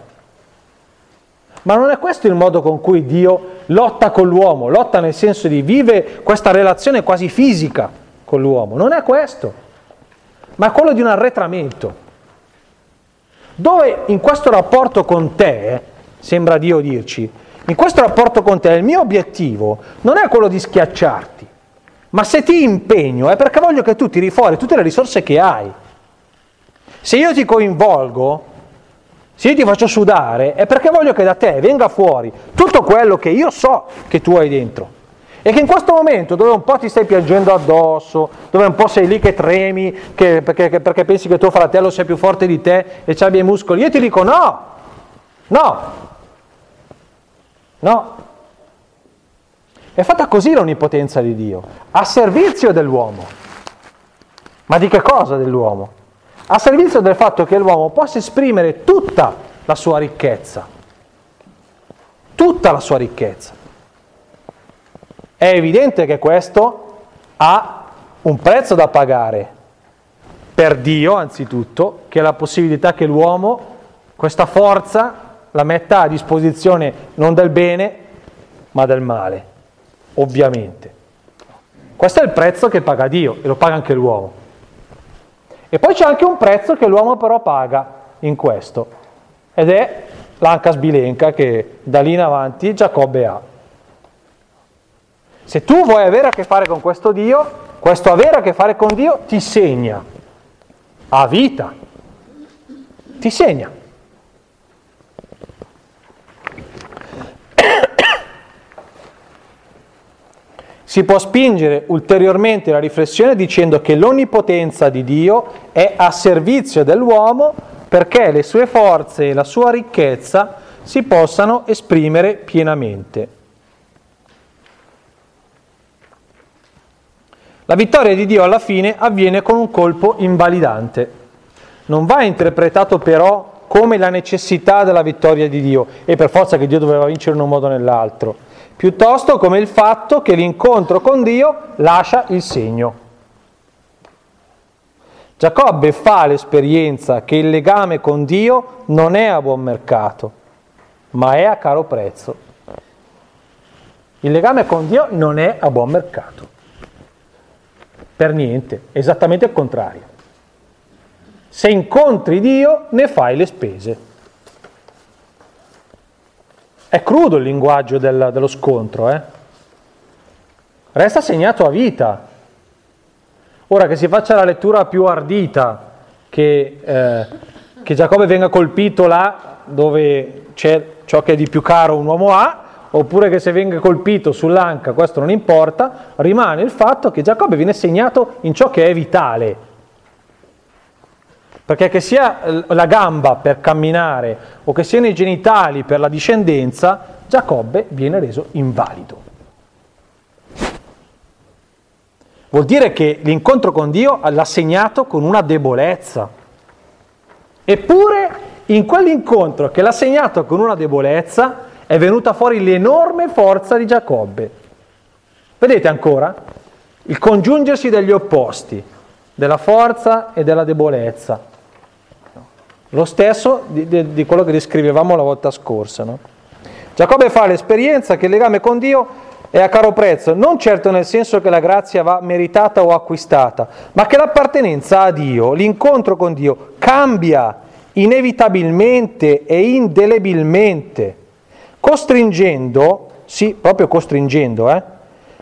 Ma non è questo il modo con cui Dio lotta con l'uomo, lotta nel senso di vive questa relazione quasi fisica con l'uomo. Non è questo, ma è quello di un arretramento. Dove in questo rapporto con te, sembra Dio dirci, in questo rapporto con te il mio obiettivo non è quello di schiacciarti, ma se ti impegno è perché voglio che tu tiri fuori tutte le risorse che hai. Se io ti coinvolgo, se io ti faccio sudare, è perché voglio che da te venga fuori tutto quello che io so che tu hai dentro. E che in questo momento, dove un po' ti stai piangendo addosso, dove un po' sei lì che tremi, che, perché, perché, pensi che tuo fratello sia più forte di te e abbia i muscoli, io ti dico no, no, no. È fatta così l'onnipotenza di Dio, a servizio dell'uomo. Ma di che cosa dell'uomo? A servizio del fatto che l'uomo possa esprimere tutta la sua ricchezza, tutta la sua ricchezza. È evidente che questo ha un prezzo da pagare per Dio anzitutto, che è la possibilità che l'uomo questa forza la metta a disposizione non del bene, ma del male, ovviamente. Questo è il prezzo che paga Dio e lo paga anche l'uomo. E poi c'è anche un prezzo che l'uomo però paga in questo, ed è l'anca sbilenca che da lì in avanti Giacobbe ha. Se tu vuoi avere a che fare con questo Dio, questo avere a che fare con Dio ti segna a vita, ti segna. Si può spingere ulteriormente la riflessione dicendo che l'onnipotenza di Dio è a servizio dell'uomo perché le sue forze e la sua ricchezza si possano esprimere pienamente. La vittoria di Dio alla fine avviene con un colpo invalidante. Non va interpretato però come la necessità della vittoria di Dio e per forza che Dio doveva vincere in un modo o nell'altro, piuttosto come il fatto che l'incontro con Dio lascia il segno. Giacobbe fa l'esperienza che il legame con Dio non è a buon mercato, ma è a caro prezzo. Il legame con Dio non è a buon mercato. Per niente, esattamente il contrario. Se incontri Dio, ne fai le spese. È crudo il linguaggio del, dello scontro, eh? Resta segnato a vita. Ora che si faccia la lettura più ardita, che, eh, che Giacobbe venga colpito là dove c'è ciò che è di più caro un uomo ha, oppure che se venga colpito sull'anca, questo non importa, rimane il fatto che Giacobbe viene segnato in ciò che è vitale. Perché che sia la gamba per camminare o che siano i genitali per la discendenza, Giacobbe viene reso invalido. Vuol dire che l'incontro con Dio l'ha segnato con una debolezza. Eppure in quell'incontro che l'ha segnato con una debolezza, è venuta fuori l'enorme forza di Giacobbe. Vedete ancora? Il congiungersi degli opposti, della forza e della debolezza. Lo stesso di, di, di quello che descrivevamo la volta scorsa. No? Giacobbe fa l'esperienza che il legame con Dio è a caro prezzo, non certo nel senso che la grazia va meritata o acquistata, ma che l'appartenenza a Dio, l'incontro con Dio, cambia inevitabilmente e indelebilmente costringendo, sì, proprio costringendo, eh,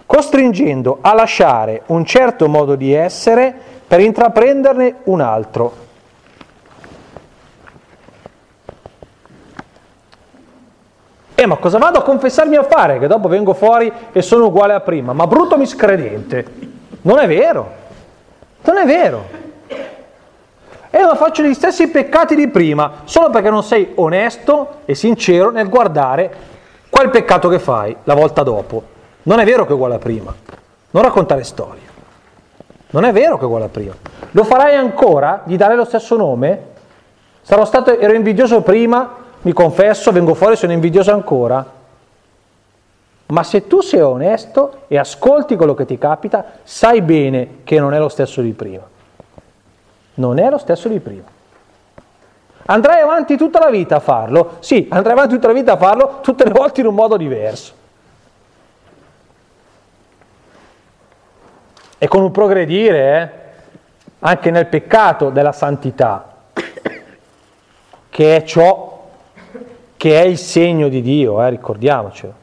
costringendo a lasciare un certo modo di essere per intraprenderne un altro. Eh, ma cosa vado a confessarmi a fare? Che dopo vengo fuori e sono uguale a prima. Ma brutto miscredente. Non è vero. Non è vero. E io faccio gli stessi peccati di prima, solo perché non sei onesto e sincero nel guardare quel peccato che fai la volta dopo. Non è vero che è uguale a prima. Non raccontare storie. Non è vero che è uguale a prima. Lo farai ancora? Gli dare lo stesso nome? Sarò stato, ero invidioso prima, mi confesso, vengo fuori, sono invidioso ancora. Ma se tu sei onesto e ascolti quello che ti capita, sai bene che non è lo stesso di prima non è lo stesso di prima. Andrai avanti tutta la vita a farlo? Sì, andrai avanti tutta la vita a farlo, tutte le volte in un modo diverso. E con un progredire, eh, anche nel peccato della santità, che è ciò che è il segno di Dio, eh, ricordiamocelo.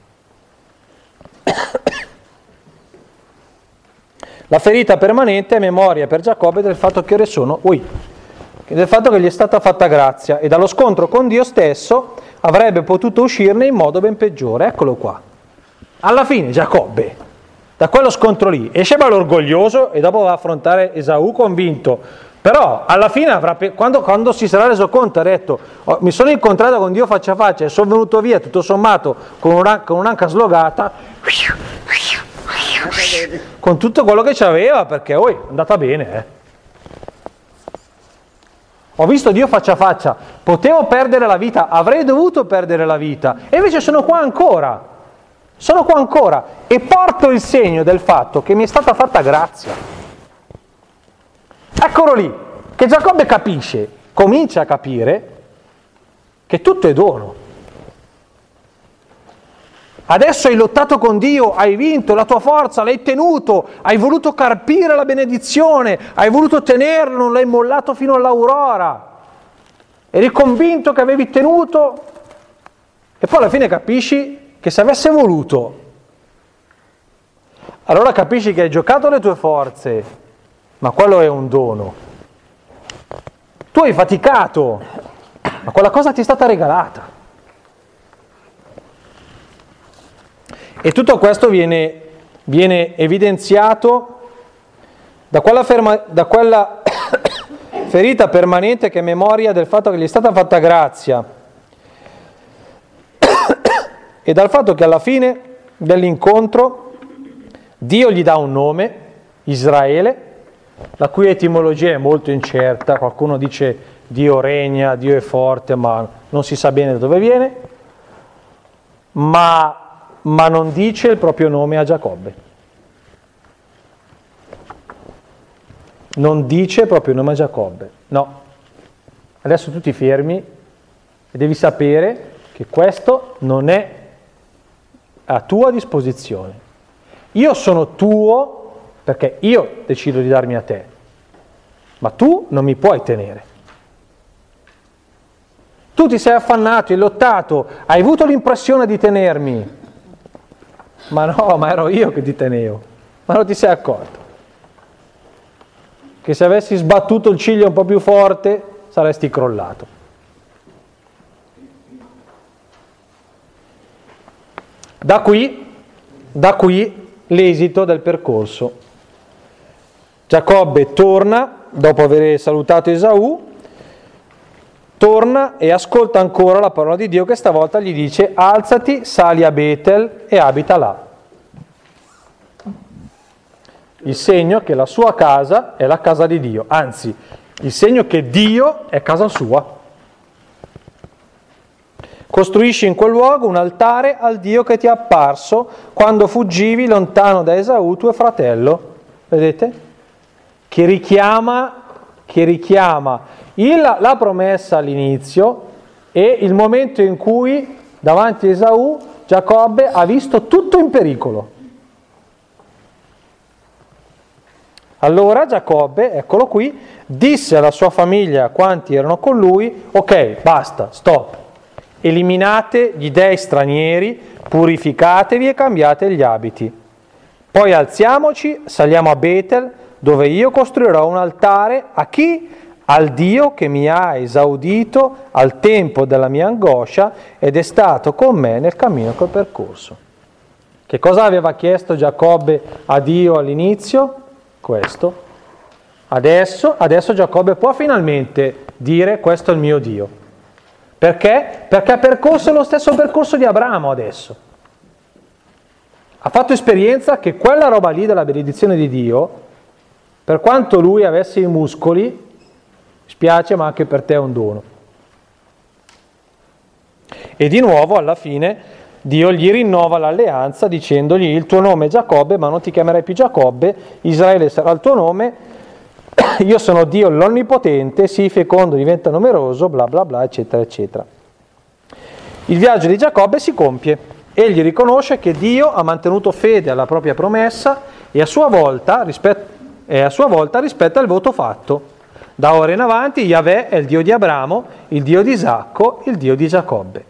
La ferita permanente è memoria per Giacobbe del fatto che ore sono, ui, del fatto che gli è stata fatta grazia e dallo scontro con Dio stesso avrebbe potuto uscirne in modo ben peggiore. Eccolo qua. Alla fine Giacobbe, da quello scontro lì, esce orgoglioso e dopo va a affrontare Esaù convinto. Però alla fine, avrà, quando, quando, si sarà reso conto, ha detto, oh, mi sono incontrato con Dio faccia a faccia e sono venuto via tutto sommato con, una, con un'anca slogata, con tutto quello che c'aveva perché oh, è andata bene. Eh. Ho visto Dio faccia a faccia, potevo perdere la vita, avrei dovuto perdere la vita e invece sono qua ancora, sono qua ancora e porto il segno del fatto che mi è stata fatta grazia. Eccolo lì, che Giacobbe capisce, comincia a capire che tutto è dono. Adesso hai lottato con Dio, hai vinto, la tua forza l'hai tenuto, hai voluto carpire la benedizione, hai voluto tenerlo, non l'hai mollato fino all'aurora. Eri convinto che avevi tenuto e poi alla fine capisci che se avesse voluto, allora capisci che hai giocato le tue forze, ma quello è un dono. Tu hai faticato, ma quella cosa ti è stata regalata. E tutto questo viene viene evidenziato da quella, ferma, da quella ferita permanente che è memoria del fatto che gli è stata fatta grazia e dal fatto che alla fine dell'incontro Dio gli dà un nome, Israele, la cui etimologia è molto incerta, qualcuno dice Dio regna, Dio è forte, ma non si sa bene da dove viene, ma, ma non dice il proprio nome a Giacobbe. Non dice il proprio nome a Giacobbe, no. Adesso tu ti fermi e devi sapere che questo non è a tua disposizione. Io sono tuo perché io decido di darmi a te, ma tu non mi puoi tenere. Tu ti sei affannato, hai lottato, hai avuto l'impressione di tenermi, ma no, ma ero io che ti tenevo, ma non ti sei accorto. Che se avessi sbattuto il ciglio un po' più forte saresti crollato. Da qui, da qui l'esito del percorso. Giacobbe torna, dopo aver salutato Esaù, torna e ascolta ancora la parola di Dio che stavolta gli dice alzati, sali a Betel e abita là. Il segno che la sua casa è la casa di Dio, anzi il segno che Dio è casa sua. Costruisci in quel luogo un altare al Dio che ti è apparso quando fuggivi lontano da Esaù, tuo fratello. Vedete? Che richiama, che richiama il, la promessa all'inizio e il momento in cui davanti a Esaù Giacobbe ha visto tutto in pericolo. Allora Giacobbe, eccolo qui, disse alla sua famiglia quanti erano con lui, ok, basta, stop, eliminate gli dei stranieri, purificatevi e cambiate gli abiti. Poi alziamoci, saliamo a Betel, dove io costruirò un altare a chi? Al Dio che mi ha esaudito al tempo della mia angoscia ed è stato con me nel cammino che ho percorso. Che cosa aveva chiesto Giacobbe a Dio all'inizio? Questo. Adesso, adesso Giacobbe può finalmente dire questo è il mio Dio. Perché? Perché ha percorso lo stesso percorso di Abramo adesso. Ha fatto esperienza che quella roba lì della benedizione di Dio, per quanto lui avesse i muscoli, spiace ma anche per te è un dono. E di nuovo alla fine Dio gli rinnova l'alleanza dicendogli il tuo nome è Giacobbe ma non ti chiamerai più Giacobbe, Israele sarà il tuo nome io sono Dio l'Onnipotente, sii fecondo, diventa numeroso, bla bla bla, eccetera, eccetera. Il viaggio di Giacobbe si compie. Egli riconosce che Dio ha mantenuto fede alla propria promessa e a sua volta, rispet- e a sua volta rispetta il voto fatto. Da ora in avanti Yahweh è il Dio di Abramo, il Dio di Isacco, il Dio di Giacobbe.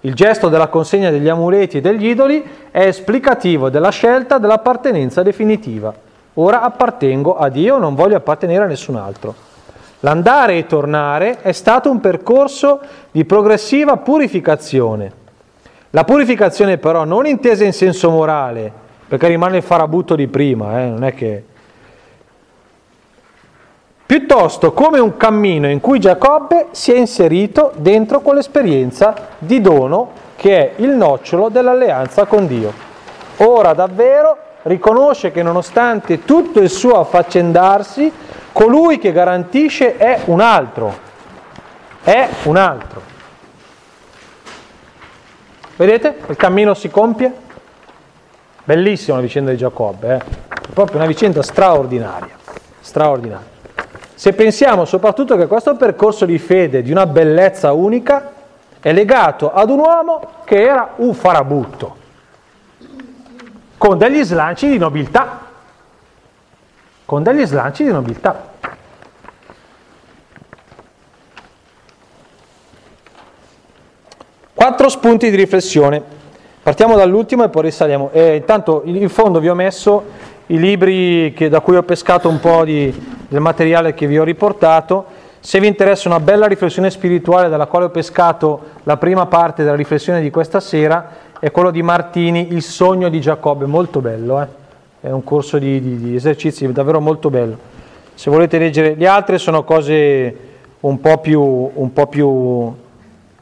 Il gesto della consegna degli amuleti e degli idoli è esplicativo della scelta dell'appartenenza definitiva. Ora appartengo a Dio, non voglio appartenere a nessun altro. L'andare e tornare è stato un percorso di progressiva purificazione. La purificazione però non intesa in senso morale, perché rimane il farabutto di prima, eh, non è che... Piuttosto come un cammino in cui Giacobbe si è inserito dentro quell'esperienza di dono che è il nocciolo dell'alleanza con Dio. Ora davvero riconosce che nonostante tutto il suo affaccendarsi, colui che garantisce è un altro. È un altro. Vedete? Il cammino si compie. Bellissima la vicenda di Giacobbe, eh? è proprio una vicenda straordinaria. straordinaria. Se pensiamo soprattutto che questo percorso di fede di una bellezza unica è legato ad un uomo che era un farabutto con degli slanci di nobiltà. Con degli slanci di nobiltà. Quattro spunti di riflessione. Partiamo dall'ultimo e poi risaliamo. Eh, intanto in fondo vi ho messo i libri che, da cui ho pescato un po' di, del materiale che vi ho riportato. Se vi interessa una bella riflessione spirituale dalla quale ho pescato la prima parte della riflessione di questa sera, è quello di Martini, Il sogno di Giacobbe, molto bello, eh? è un corso di, di, di esercizi davvero molto bello. Se volete leggere gli altri sono cose un po' più, un po più, un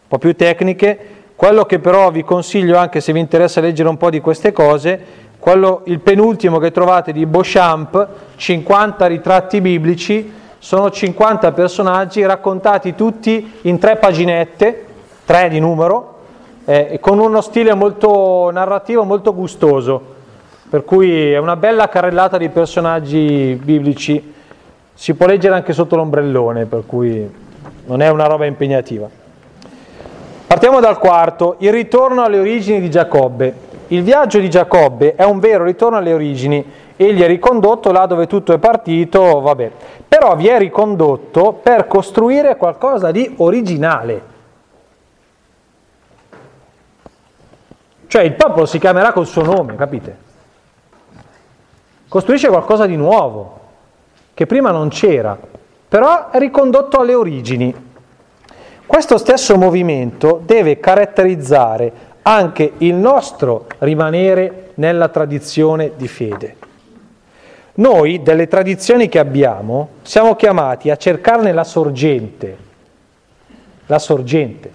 po più tecniche, quello che però vi consiglio, anche se vi interessa leggere un po' di queste cose, quello, il penultimo che trovate di Beauchamp, 50 ritratti biblici, sono 50 personaggi raccontati tutti in tre paginette, tre di numero, eh, con uno stile molto narrativo, molto gustoso, per cui è una bella carrellata di personaggi biblici, si può leggere anche sotto l'ombrellone, per cui non è una roba impegnativa. Partiamo dal quarto, il ritorno alle origini di Giacobbe. Il viaggio di Giacobbe è un vero ritorno alle origini, egli è ricondotto là dove tutto è partito, vabbè, però vi è ricondotto per costruire qualcosa di originale. Cioè il popolo si chiamerà col suo nome, capite? Costruisce qualcosa di nuovo, che prima non c'era, però è ricondotto alle origini. Questo stesso movimento deve caratterizzare anche il nostro rimanere nella tradizione di fede. Noi, delle tradizioni che abbiamo, siamo chiamati a cercarne la sorgente, la sorgente,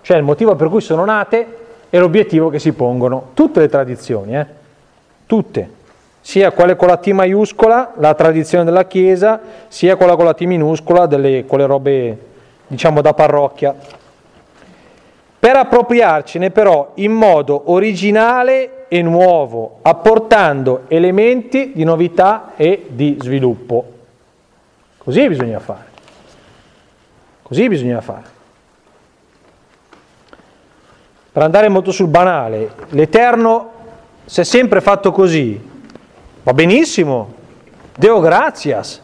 cioè il motivo per cui sono nate e l'obiettivo che si pongono. Tutte le tradizioni, eh? tutte, sia quelle con la T maiuscola, la tradizione della Chiesa, sia quella con la T minuscola, delle, quelle robe diciamo da parrocchia. Per appropriarcene però in modo originale e nuovo, apportando elementi di novità e di sviluppo. Così bisogna fare. Così bisogna fare. Per andare molto sul banale, l'Eterno si è sempre fatto così, va benissimo, Deo gratias,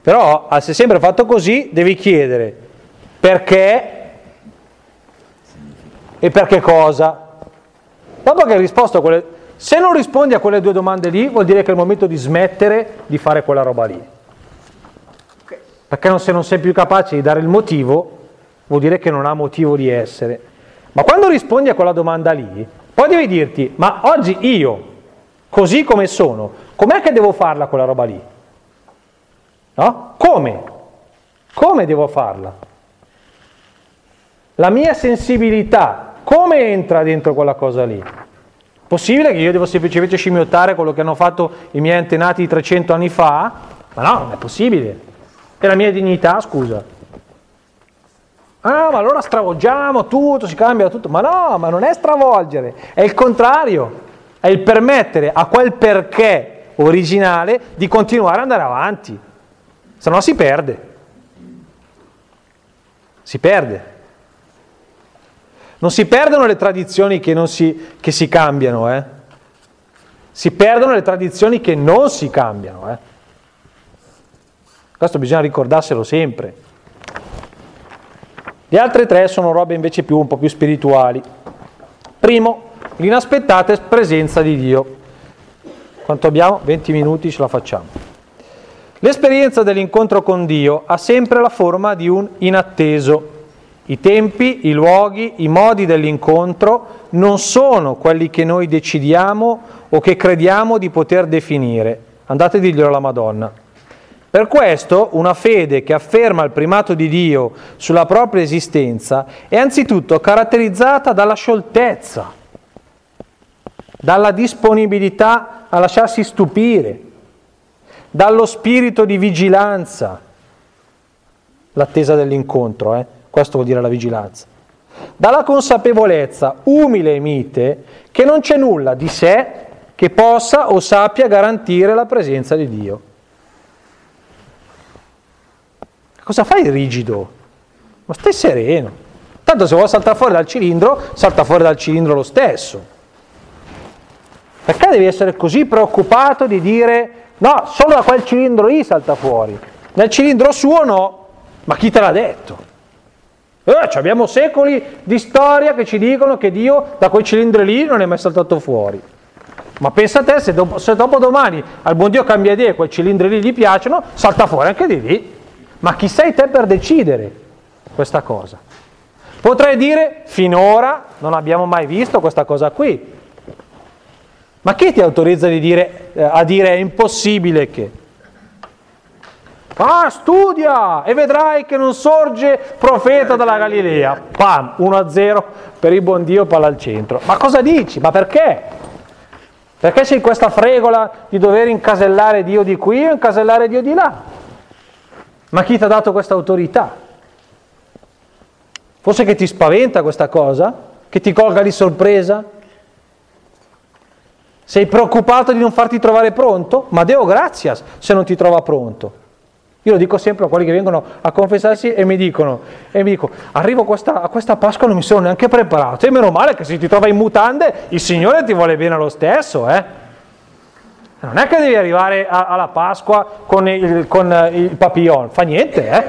però se è sempre fatto così devi chiedere perché e per che cosa. Dopo che hai risposto a quelle... Se non rispondi a quelle due domande lì, vuol dire che è il momento di smettere di fare quella roba lì. Perché non, se non sei più capace di dare il motivo, vuol dire che non ha motivo di essere. Ma quando rispondi a quella domanda lì, poi devi dirti, ma oggi io, così come sono, com'è che devo farla quella roba lì? No? Come? Come devo farla? La mia sensibilità, come entra dentro quella cosa lì? Possibile che io devo semplicemente scimmiottare quello che hanno fatto i miei antenati 300 anni fa? Ma no, non è possibile. E la mia dignità, scusa. Ah, ma allora stravolgiamo tutto, si cambia tutto. Ma no, ma non è stravolgere, è il contrario, è il permettere a quel perché originale di continuare ad andare avanti, se no si perde. Si perde. Non si perdono le tradizioni che, si, che si cambiano, eh? si perdono le tradizioni che non si cambiano. Eh? Questo bisogna ricordarselo sempre. Le altre tre sono robe invece più, un po' più spirituali. Primo, l'inaspettata presenza di Dio. Quanto abbiamo? 20 minuti ce la facciamo. L'esperienza dell'incontro con Dio ha sempre la forma di un inatteso. I tempi, i luoghi, i modi dell'incontro non sono quelli che noi decidiamo o che crediamo di poter definire. Andate a dirglielo alla Madonna. Per questo una fede che afferma il primato di Dio sulla propria esistenza è anzitutto caratterizzata dalla scioltezza, dalla disponibilità a lasciarsi stupire, dallo spirito di vigilanza, l'attesa dell'incontro, eh? Questo vuol dire la vigilanza, dalla consapevolezza umile e mite che non c'è nulla di sé che possa o sappia garantire la presenza di Dio. Cosa fai rigido? Ma stai sereno. Tanto se vuoi saltare fuori dal cilindro, salta fuori dal cilindro lo stesso. Perché devi essere così preoccupato di dire no, solo da quel cilindro lì salta fuori? Nel cilindro suo no, ma chi te l'ha detto? Eh, abbiamo secoli di storia che ci dicono che Dio da quei cilindri lì non è mai saltato fuori. Ma pensa a te, se dopo, se dopo domani al buon Dio cambia idea e quei cilindri lì gli piacciono, salta fuori anche di lì. Ma chi sei te per decidere questa cosa? Potrei dire finora non abbiamo mai visto questa cosa qui. Ma chi ti autorizza dire, eh, a dire è impossibile che? Ah, studia e vedrai che non sorge profeta dalla Galilea. Pam, 1-0 per il buon Dio, palla al centro. Ma cosa dici? Ma perché? Perché in questa fregola di dover incasellare Dio di qui o incasellare Dio di là? Ma chi ti ha dato questa autorità? Forse che ti spaventa questa cosa? Che ti colga di sorpresa? Sei preoccupato di non farti trovare pronto? Ma Deo grazias se non ti trova pronto. Io lo dico sempre a quelli che vengono a confessarsi e mi dicono, e mi dico, arrivo questa, a questa Pasqua non mi sono neanche preparato, e meno male che se ti trova in mutande il Signore ti vuole bene lo stesso, eh? Non è che devi arrivare a, alla Pasqua con il, con il papillon, fa niente, eh?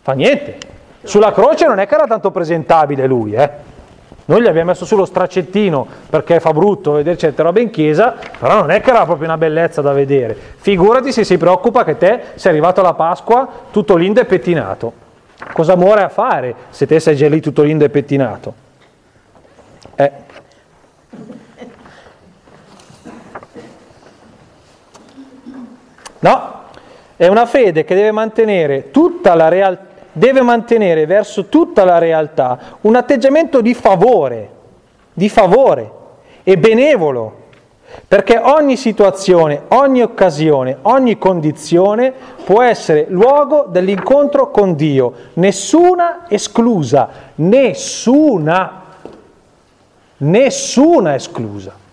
Fa niente. Sulla croce non è che era tanto presentabile lui, eh? Noi gli abbiamo messo sullo straccettino perché fa brutto vedere certe robe in chiesa, però non è che era proprio una bellezza da vedere. Figurati se si preoccupa che te sei arrivato alla Pasqua tutto lindo e pettinato. Cosa muore a fare se te sei già lì tutto lindo e pettinato? Eh. No, è una fede che deve mantenere tutta la realtà deve mantenere verso tutta la realtà un atteggiamento di favore, di favore e benevolo, perché ogni situazione, ogni occasione, ogni condizione può essere luogo dell'incontro con Dio, nessuna esclusa, nessuna, nessuna esclusa.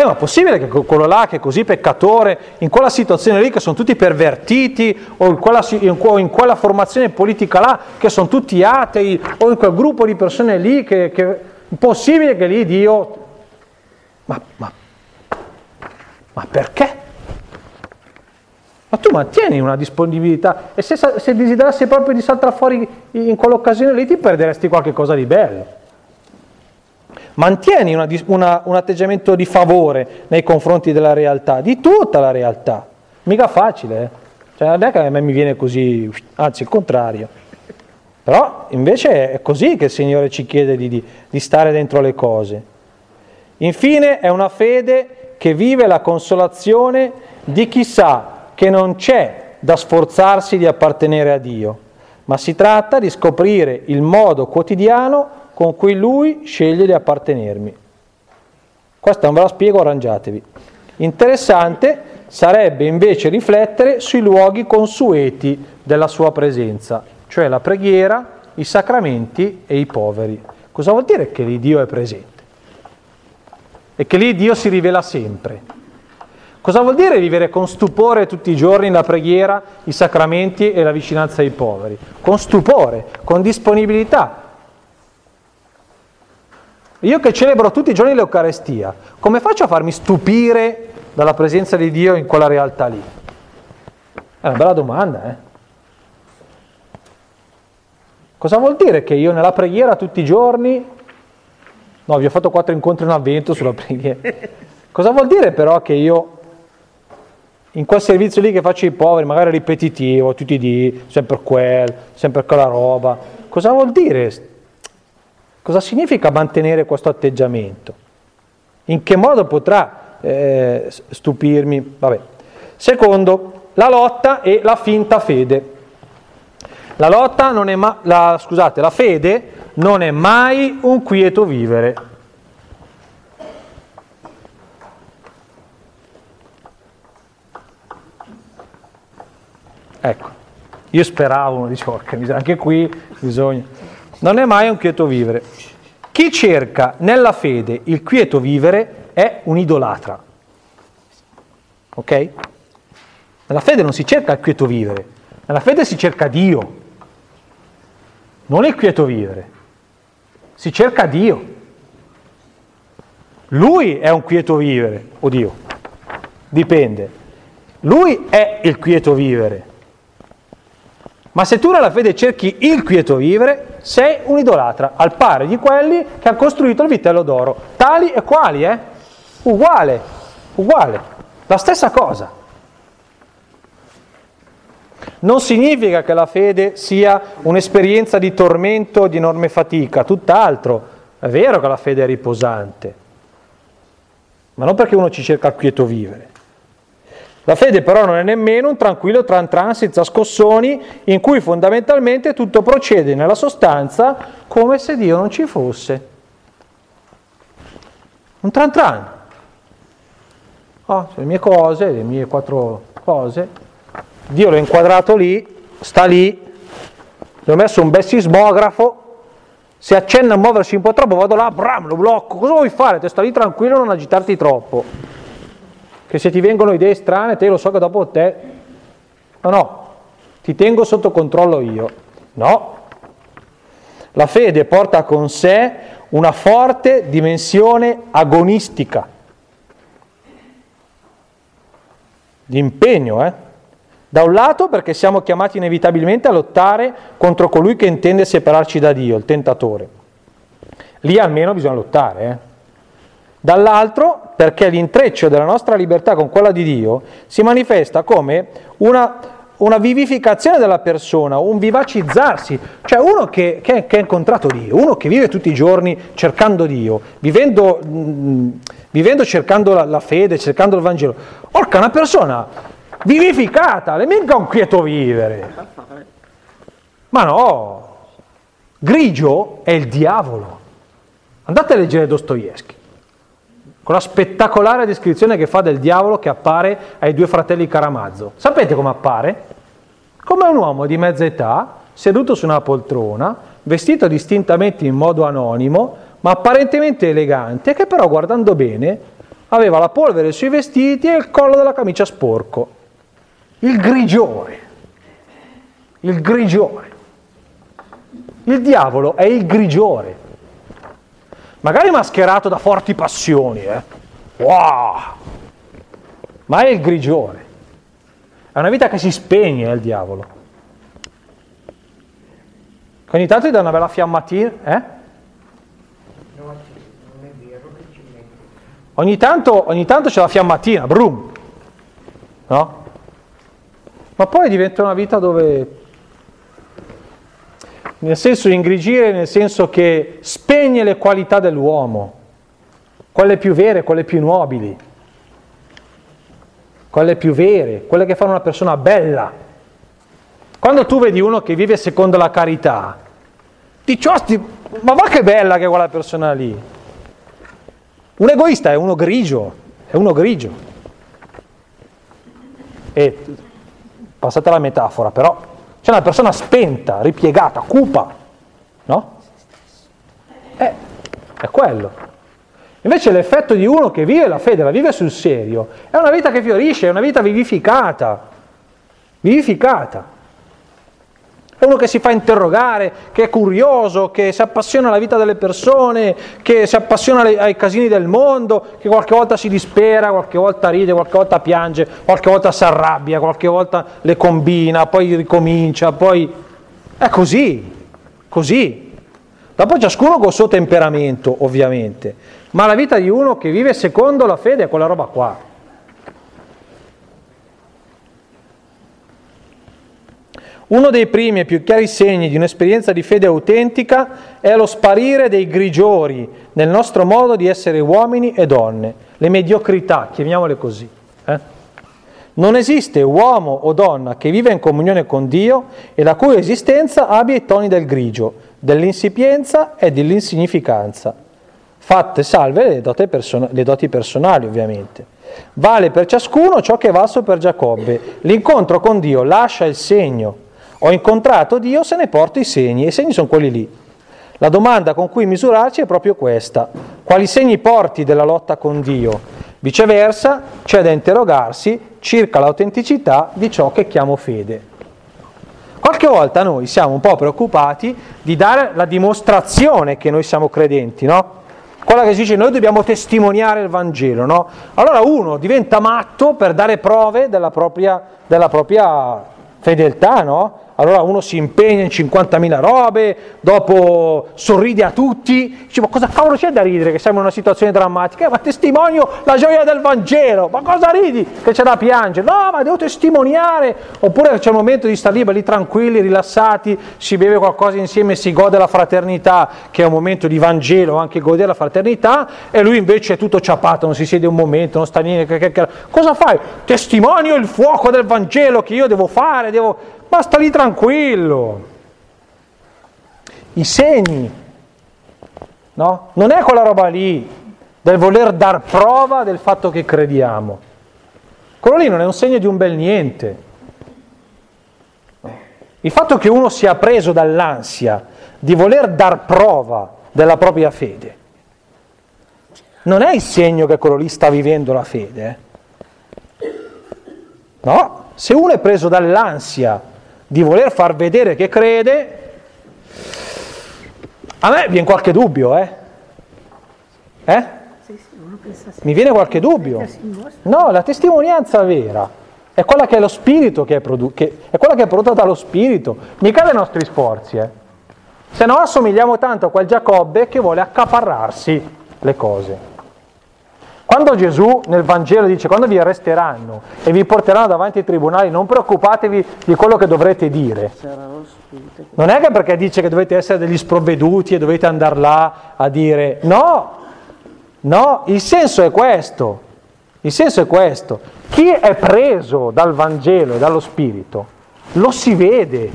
Eh, ma possibile che quello là che è così peccatore, in quella situazione lì che sono tutti pervertiti, o in quella, in quella formazione politica là che sono tutti atei, o in quel gruppo di persone lì che, che è impossibile che lì Dio... Ma, ma, ma perché? Ma tu mantieni una disponibilità e se, se desiderassi proprio di saltare fuori in quell'occasione lì ti perderesti qualche cosa di bello mantieni una, una, un atteggiamento di favore nei confronti della realtà, di tutta la realtà. Mica facile, eh? cioè, non è che a me mi viene così, anzi il contrario. Però invece è così che il Signore ci chiede di, di, di stare dentro le cose. Infine è una fede che vive la consolazione di chi sa che non c'è da sforzarsi di appartenere a Dio, ma si tratta di scoprire il modo quotidiano con cui lui sceglie di appartenermi. Questa non ve la spiego, arrangiatevi. Interessante sarebbe invece riflettere sui luoghi consueti della sua presenza, cioè la preghiera, i sacramenti e i poveri. Cosa vuol dire che lì Dio è presente? E che lì Dio si rivela sempre. Cosa vuol dire vivere con stupore tutti i giorni la preghiera, i sacramenti e la vicinanza ai poveri? Con stupore, con disponibilità, io che celebro tutti i giorni l'Eucarestia, come faccio a farmi stupire dalla presenza di Dio in quella realtà lì? È una bella domanda, eh? Cosa vuol dire che io nella preghiera tutti i giorni... No, vi ho fatto quattro incontri in avvento sulla preghiera. Cosa vuol dire però che io in quel servizio lì che faccio ai poveri, magari ripetitivo, tutti i dì, sempre quel, sempre quella roba, cosa vuol dire Cosa significa mantenere questo atteggiamento? In che modo potrà eh, stupirmi? Vabbè. Secondo, la lotta e la finta fede. La lotta non è ma- la, scusate, la fede non è mai un quieto vivere. Ecco, io speravo, dicevo, anche qui bisogna non è mai un quieto vivere. Chi cerca nella fede il quieto vivere è un idolatra. Ok? Nella fede non si cerca il quieto vivere, nella fede si cerca Dio, non il quieto vivere, si cerca Dio. Lui è un quieto vivere, o Dio, dipende. Lui è il quieto vivere. Ma se tu nella fede cerchi il quieto vivere, sei un idolatra, al pari di quelli che hanno costruito il vitello d'oro. Tali e quali, eh? Uguale, uguale, la stessa cosa. Non significa che la fede sia un'esperienza di tormento, di enorme fatica, tutt'altro. È vero che la fede è riposante, ma non perché uno ci cerca il quieto vivere. La fede però non è nemmeno un tranquillo tran tran senza scossoni in cui fondamentalmente tutto procede nella sostanza come se Dio non ci fosse. Un tran tran. Oh, le mie cose, le mie quattro cose. Dio l'ho inquadrato lì, sta lì, gli ho messo un bel sismografo, se accenna a muoversi un po' troppo vado là, bram, lo blocco. Cosa vuoi fare? Te sta lì tranquillo, non agitarti troppo. Che se ti vengono idee strane, te lo so che dopo te... No, no, ti tengo sotto controllo io. No. La fede porta con sé una forte dimensione agonistica, di impegno, eh? Da un lato perché siamo chiamati inevitabilmente a lottare contro colui che intende separarci da Dio, il tentatore. Lì almeno bisogna lottare. Eh? Dall'altro perché l'intreccio della nostra libertà con quella di Dio si manifesta come una, una vivificazione della persona, un vivacizzarsi, cioè uno che, ha incontrato Dio, uno che vive tutti i giorni cercando Dio, vivendo, mh, mm, vivendo cercando la, la fede, cercando il Vangelo. Orca, una persona vivificata, le mica un quieto vivere. Ma no, grigio è il diavolo. Andate a leggere Dostoevsky, con la spettacolare descrizione che fa del diavolo che appare ai due fratelli Caramazzo. Sapete come appare? Come un uomo di mezza età, seduto su una poltrona, vestito distintamente in modo anonimo, ma apparentemente elegante, che però guardando bene aveva la polvere sui vestiti e il collo della camicia sporco il grigiore, il grigiore. Il diavolo è il grigiore, magari mascherato da forti passioni, eh? wow! ma è il grigiore. È una vita che si spegne, il diavolo. Ogni tanto ti dà una bella fiammatina, eh? Ogni tanto, ogni tanto c'è la fiammatina, brum, no? ma poi diventa una vita dove, nel senso ingrigire, nel senso che spegne le qualità dell'uomo, quelle più vere, quelle più nobili, quelle più vere, quelle che fanno una persona bella. Quando tu vedi uno che vive secondo la carità, dici, ma va che bella che è quella persona lì. Un egoista è uno grigio, è uno grigio. E passate la metafora, però c'è una persona spenta, ripiegata, cupa, no? Eh, è quello. Invece l'effetto di uno che vive la fede, la vive sul serio, è una vita che fiorisce, è una vita vivificata, vivificata. È uno che si fa interrogare, che è curioso, che si appassiona alla vita delle persone, che si appassiona ai casini del mondo, che qualche volta si dispera, qualche volta ride, qualche volta piange, qualche volta si arrabbia, qualche volta le combina, poi ricomincia, poi... È così, così. Dopo ciascuno con il suo temperamento, ovviamente, ma la vita di uno che vive secondo la fede è quella roba qua. Uno dei primi e più chiari segni di un'esperienza di fede autentica è lo sparire dei grigiori nel nostro modo di essere uomini e donne, le mediocrità, chiamiamole così. Eh? Non esiste uomo o donna che viva in comunione con Dio e la cui esistenza abbia i toni del grigio, dell'insipienza e dell'insignificanza. Fatte salve le doti, person- le doti personali, ovviamente. Vale per ciascuno ciò che è valso per Giacobbe. L'incontro con Dio lascia il segno ho incontrato Dio, se ne porto i segni, e i segni sono quelli lì. La domanda con cui misurarci è proprio questa. Quali segni porti della lotta con Dio? Viceversa, c'è da interrogarsi circa l'autenticità di ciò che chiamo fede. Qualche volta noi siamo un po' preoccupati di dare la dimostrazione che noi siamo credenti, no? Quella che si dice noi dobbiamo testimoniare il Vangelo, no? Allora uno diventa matto per dare prove della propria, della propria fedeltà, no? Allora uno si impegna in 50.000 robe, dopo sorride a tutti, dice ma cosa cavolo c'è da ridere che siamo in una situazione drammatica? Eh, ma testimonio la gioia del Vangelo, ma cosa ridi che c'è da piangere? No, ma devo testimoniare, oppure c'è il momento di stare lì, belli tranquilli, rilassati, si beve qualcosa insieme, si gode la fraternità, che è un momento di Vangelo, anche godere la fraternità, e lui invece è tutto ciapato, non si siede un momento, non sta niente, cosa fai? Testimonio il fuoco del Vangelo che io devo fare, devo ma sta lì tranquillo. I segni, no? Non è quella roba lì del voler dar prova del fatto che crediamo. Quello lì non è un segno di un bel niente. Il fatto che uno sia preso dall'ansia di voler dar prova della propria fede non è il segno che quello lì sta vivendo la fede. Eh? No, se uno è preso dall'ansia di voler far vedere che crede, a me viene qualche dubbio, eh? Eh? Mi viene qualche dubbio. No, la testimonianza vera è quella che è lo spirito che è, produ- che è, quella che è prodotta dallo spirito, mica dai nostri sforzi, eh? Se no assomigliamo tanto a quel Giacobbe che vuole accaparrarsi le cose. Quando Gesù nel Vangelo dice quando vi arresteranno e vi porteranno davanti ai tribunali, non preoccupatevi di quello che dovrete dire. Non è che perché dice che dovete essere degli sprovveduti e dovete andare là a dire no, no, il senso è questo. Il senso è questo. Chi è preso dal Vangelo e dallo Spirito lo si vede,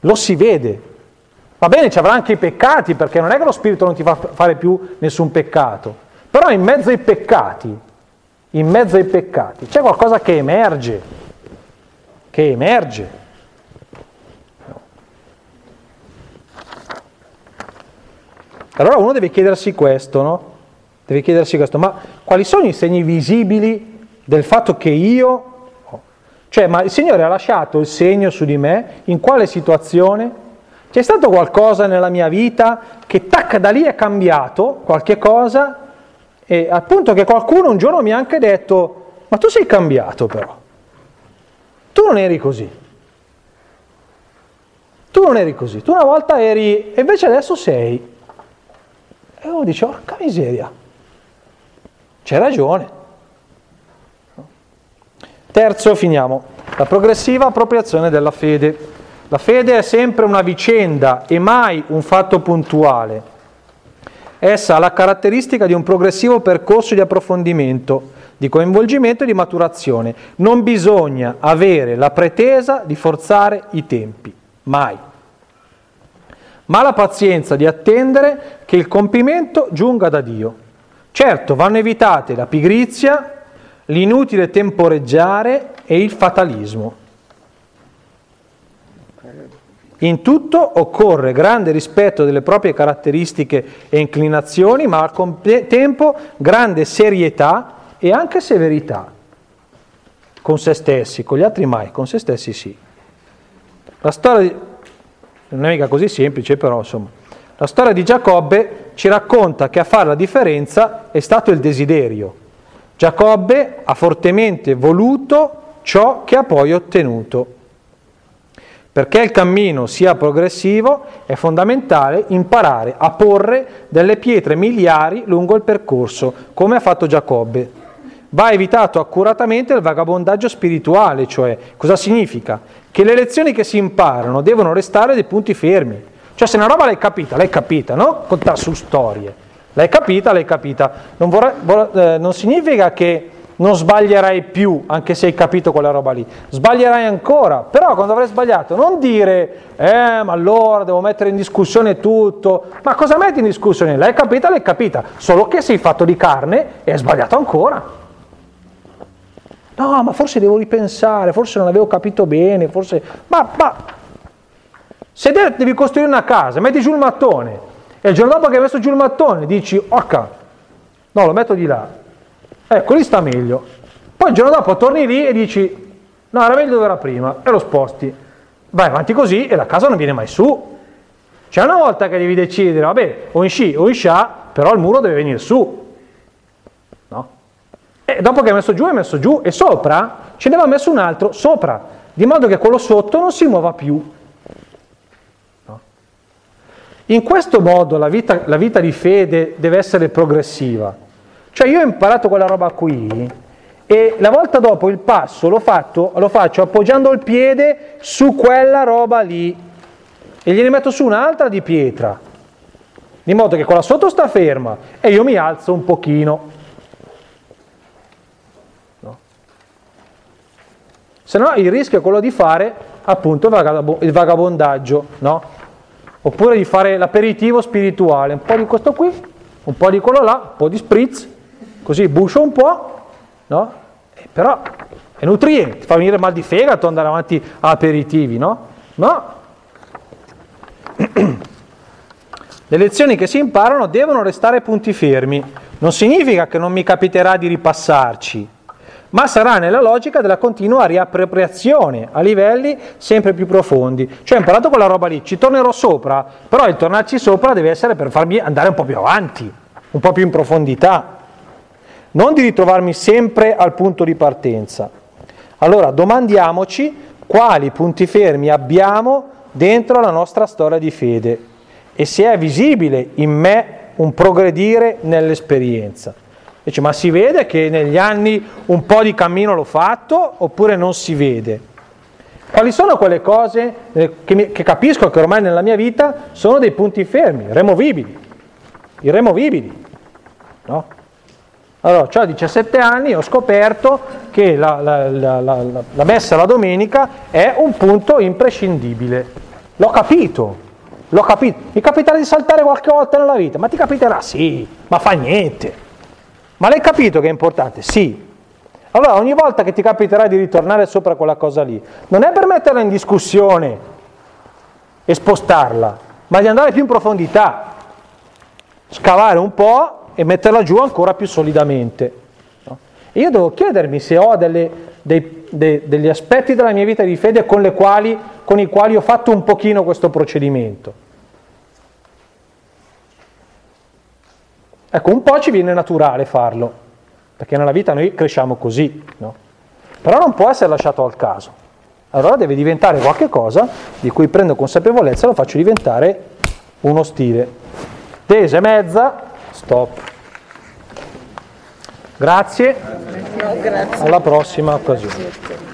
lo si vede. Va bene, ci avrà anche i peccati, perché non è che lo Spirito non ti fa fare più nessun peccato però in mezzo ai peccati, in mezzo ai peccati, c'è qualcosa che emerge, che emerge. Allora uno deve chiedersi questo, no? Deve chiedersi questo, ma quali sono i segni visibili del fatto che io... Cioè, ma il Signore ha lasciato il segno su di me? In quale situazione? C'è stato qualcosa nella mia vita che tac, da lì è cambiato, qualche cosa, e al punto che qualcuno un giorno mi ha anche detto, ma tu sei cambiato però, tu non eri così, tu non eri così, tu una volta eri e invece adesso sei. E uno dice, porca miseria, c'è ragione. Terzo, finiamo, la progressiva appropriazione della fede. La fede è sempre una vicenda e mai un fatto puntuale Essa ha la caratteristica di un progressivo percorso di approfondimento, di coinvolgimento e di maturazione. Non bisogna avere la pretesa di forzare i tempi, mai. Ma la pazienza di attendere che il compimento giunga da Dio. Certo, vanno evitate la pigrizia, l'inutile temporeggiare e il fatalismo. In tutto occorre grande rispetto delle proprie caratteristiche e inclinazioni, ma al contempo grande serietà e anche severità con se stessi, con gli altri mai, con se stessi sì. La storia non è mica così semplice, però insomma. La storia di Giacobbe ci racconta che a fare la differenza è stato il desiderio. Giacobbe ha fortemente voluto ciò che ha poi ottenuto. Perché il cammino sia progressivo è fondamentale imparare a porre delle pietre miliari lungo il percorso, come ha fatto Giacobbe. Va evitato accuratamente il vagabondaggio spirituale, cioè cosa significa? Che le lezioni che si imparano devono restare dei punti fermi. Cioè se una roba l'hai capita, l'hai capita, no? Contare su storie. L'hai capita, l'hai capita. Non, vorrei, vorrei, eh, non significa che non sbaglierai più, anche se hai capito quella roba lì. Sbaglierai ancora, però quando avrai sbagliato non dire, eh, ma allora devo mettere in discussione tutto. Ma cosa metti in discussione? L'hai capita, l'hai capita, solo che sei fatto di carne e hai sbagliato ancora. No, ma forse devo ripensare, forse non avevo capito bene, forse... Ma, ma... se devi costruire una casa, metti giù il mattone e il giorno dopo che hai messo giù il mattone dici, orca, no, lo metto di là, Ecco, lì sta meglio. Poi il giorno dopo torni lì e dici, no, era meglio dove era prima, e lo sposti. Vai avanti così e la casa non viene mai su. C'è una volta che devi decidere, vabbè, o in sci o in scia, però il muro deve venire su. No? E dopo che hai messo giù, hai messo giù, e sopra ce ne va messo un altro sopra. di modo che quello sotto non si muova più. In questo modo la vita, la vita di fede deve essere progressiva. Cioè io ho imparato quella roba qui e la volta dopo il passo lo, fatto, lo faccio appoggiando il piede su quella roba lì e gliene metto su un'altra di pietra, di modo che quella sotto sta ferma e io mi alzo un pochino. No. Se no il rischio è quello di fare appunto il vagabondaggio, no? oppure di fare l'aperitivo spirituale, un po' di questo qui, un po' di quello là, un po' di spritz, così buscio un po', no? Eh, però è nutriente, fa venire mal di fegato andare avanti a aperitivi, no? No. Le lezioni che si imparano devono restare punti fermi. Non significa che non mi capiterà di ripassarci, ma sarà nella logica della continua riappropriazione a livelli sempre più profondi. Cioè ho imparato quella roba lì, ci tornerò sopra, però il tornarci sopra deve essere per farmi andare un po' più avanti, un po' più in profondità non di ritrovarmi sempre al punto di partenza. Allora domandiamoci quali punti fermi abbiamo dentro la nostra storia di fede e se è visibile in me un progredire nell'esperienza. Dice, ma si vede che negli anni un po' di cammino l'ho fatto oppure non si vede? Quali sono quelle cose eh, che, mi, che capisco che ormai nella mia vita sono dei punti fermi, removibili, irremovibili? No? Allora, a 17 anni ho scoperto che la, la, la, la, messa la domenica è un punto imprescindibile. L'ho capito, l'ho capito. Mi capiterà di saltare qualche volta nella vita, ma ti capiterà? Sì, ma fa niente. Ma l'hai capito che è importante? Sì. Allora, ogni volta che ti capiterà di ritornare sopra quella cosa lì, non è per metterla in discussione e spostarla, ma di andare più in profondità, scavare un po' e metterla giù ancora più solidamente. No? E io devo chiedermi se ho delle, dei, dei, degli aspetti della mia vita di fede con, quali, con i quali ho fatto un pochino questo procedimento. Ecco, un po' ci viene naturale farlo, perché nella vita noi cresciamo così, no? però non può essere lasciato al caso. Allora deve diventare qualcosa di cui prendo consapevolezza e lo faccio diventare uno stile. Tese mezza, Stop. Grazie. Alla prossima occasione.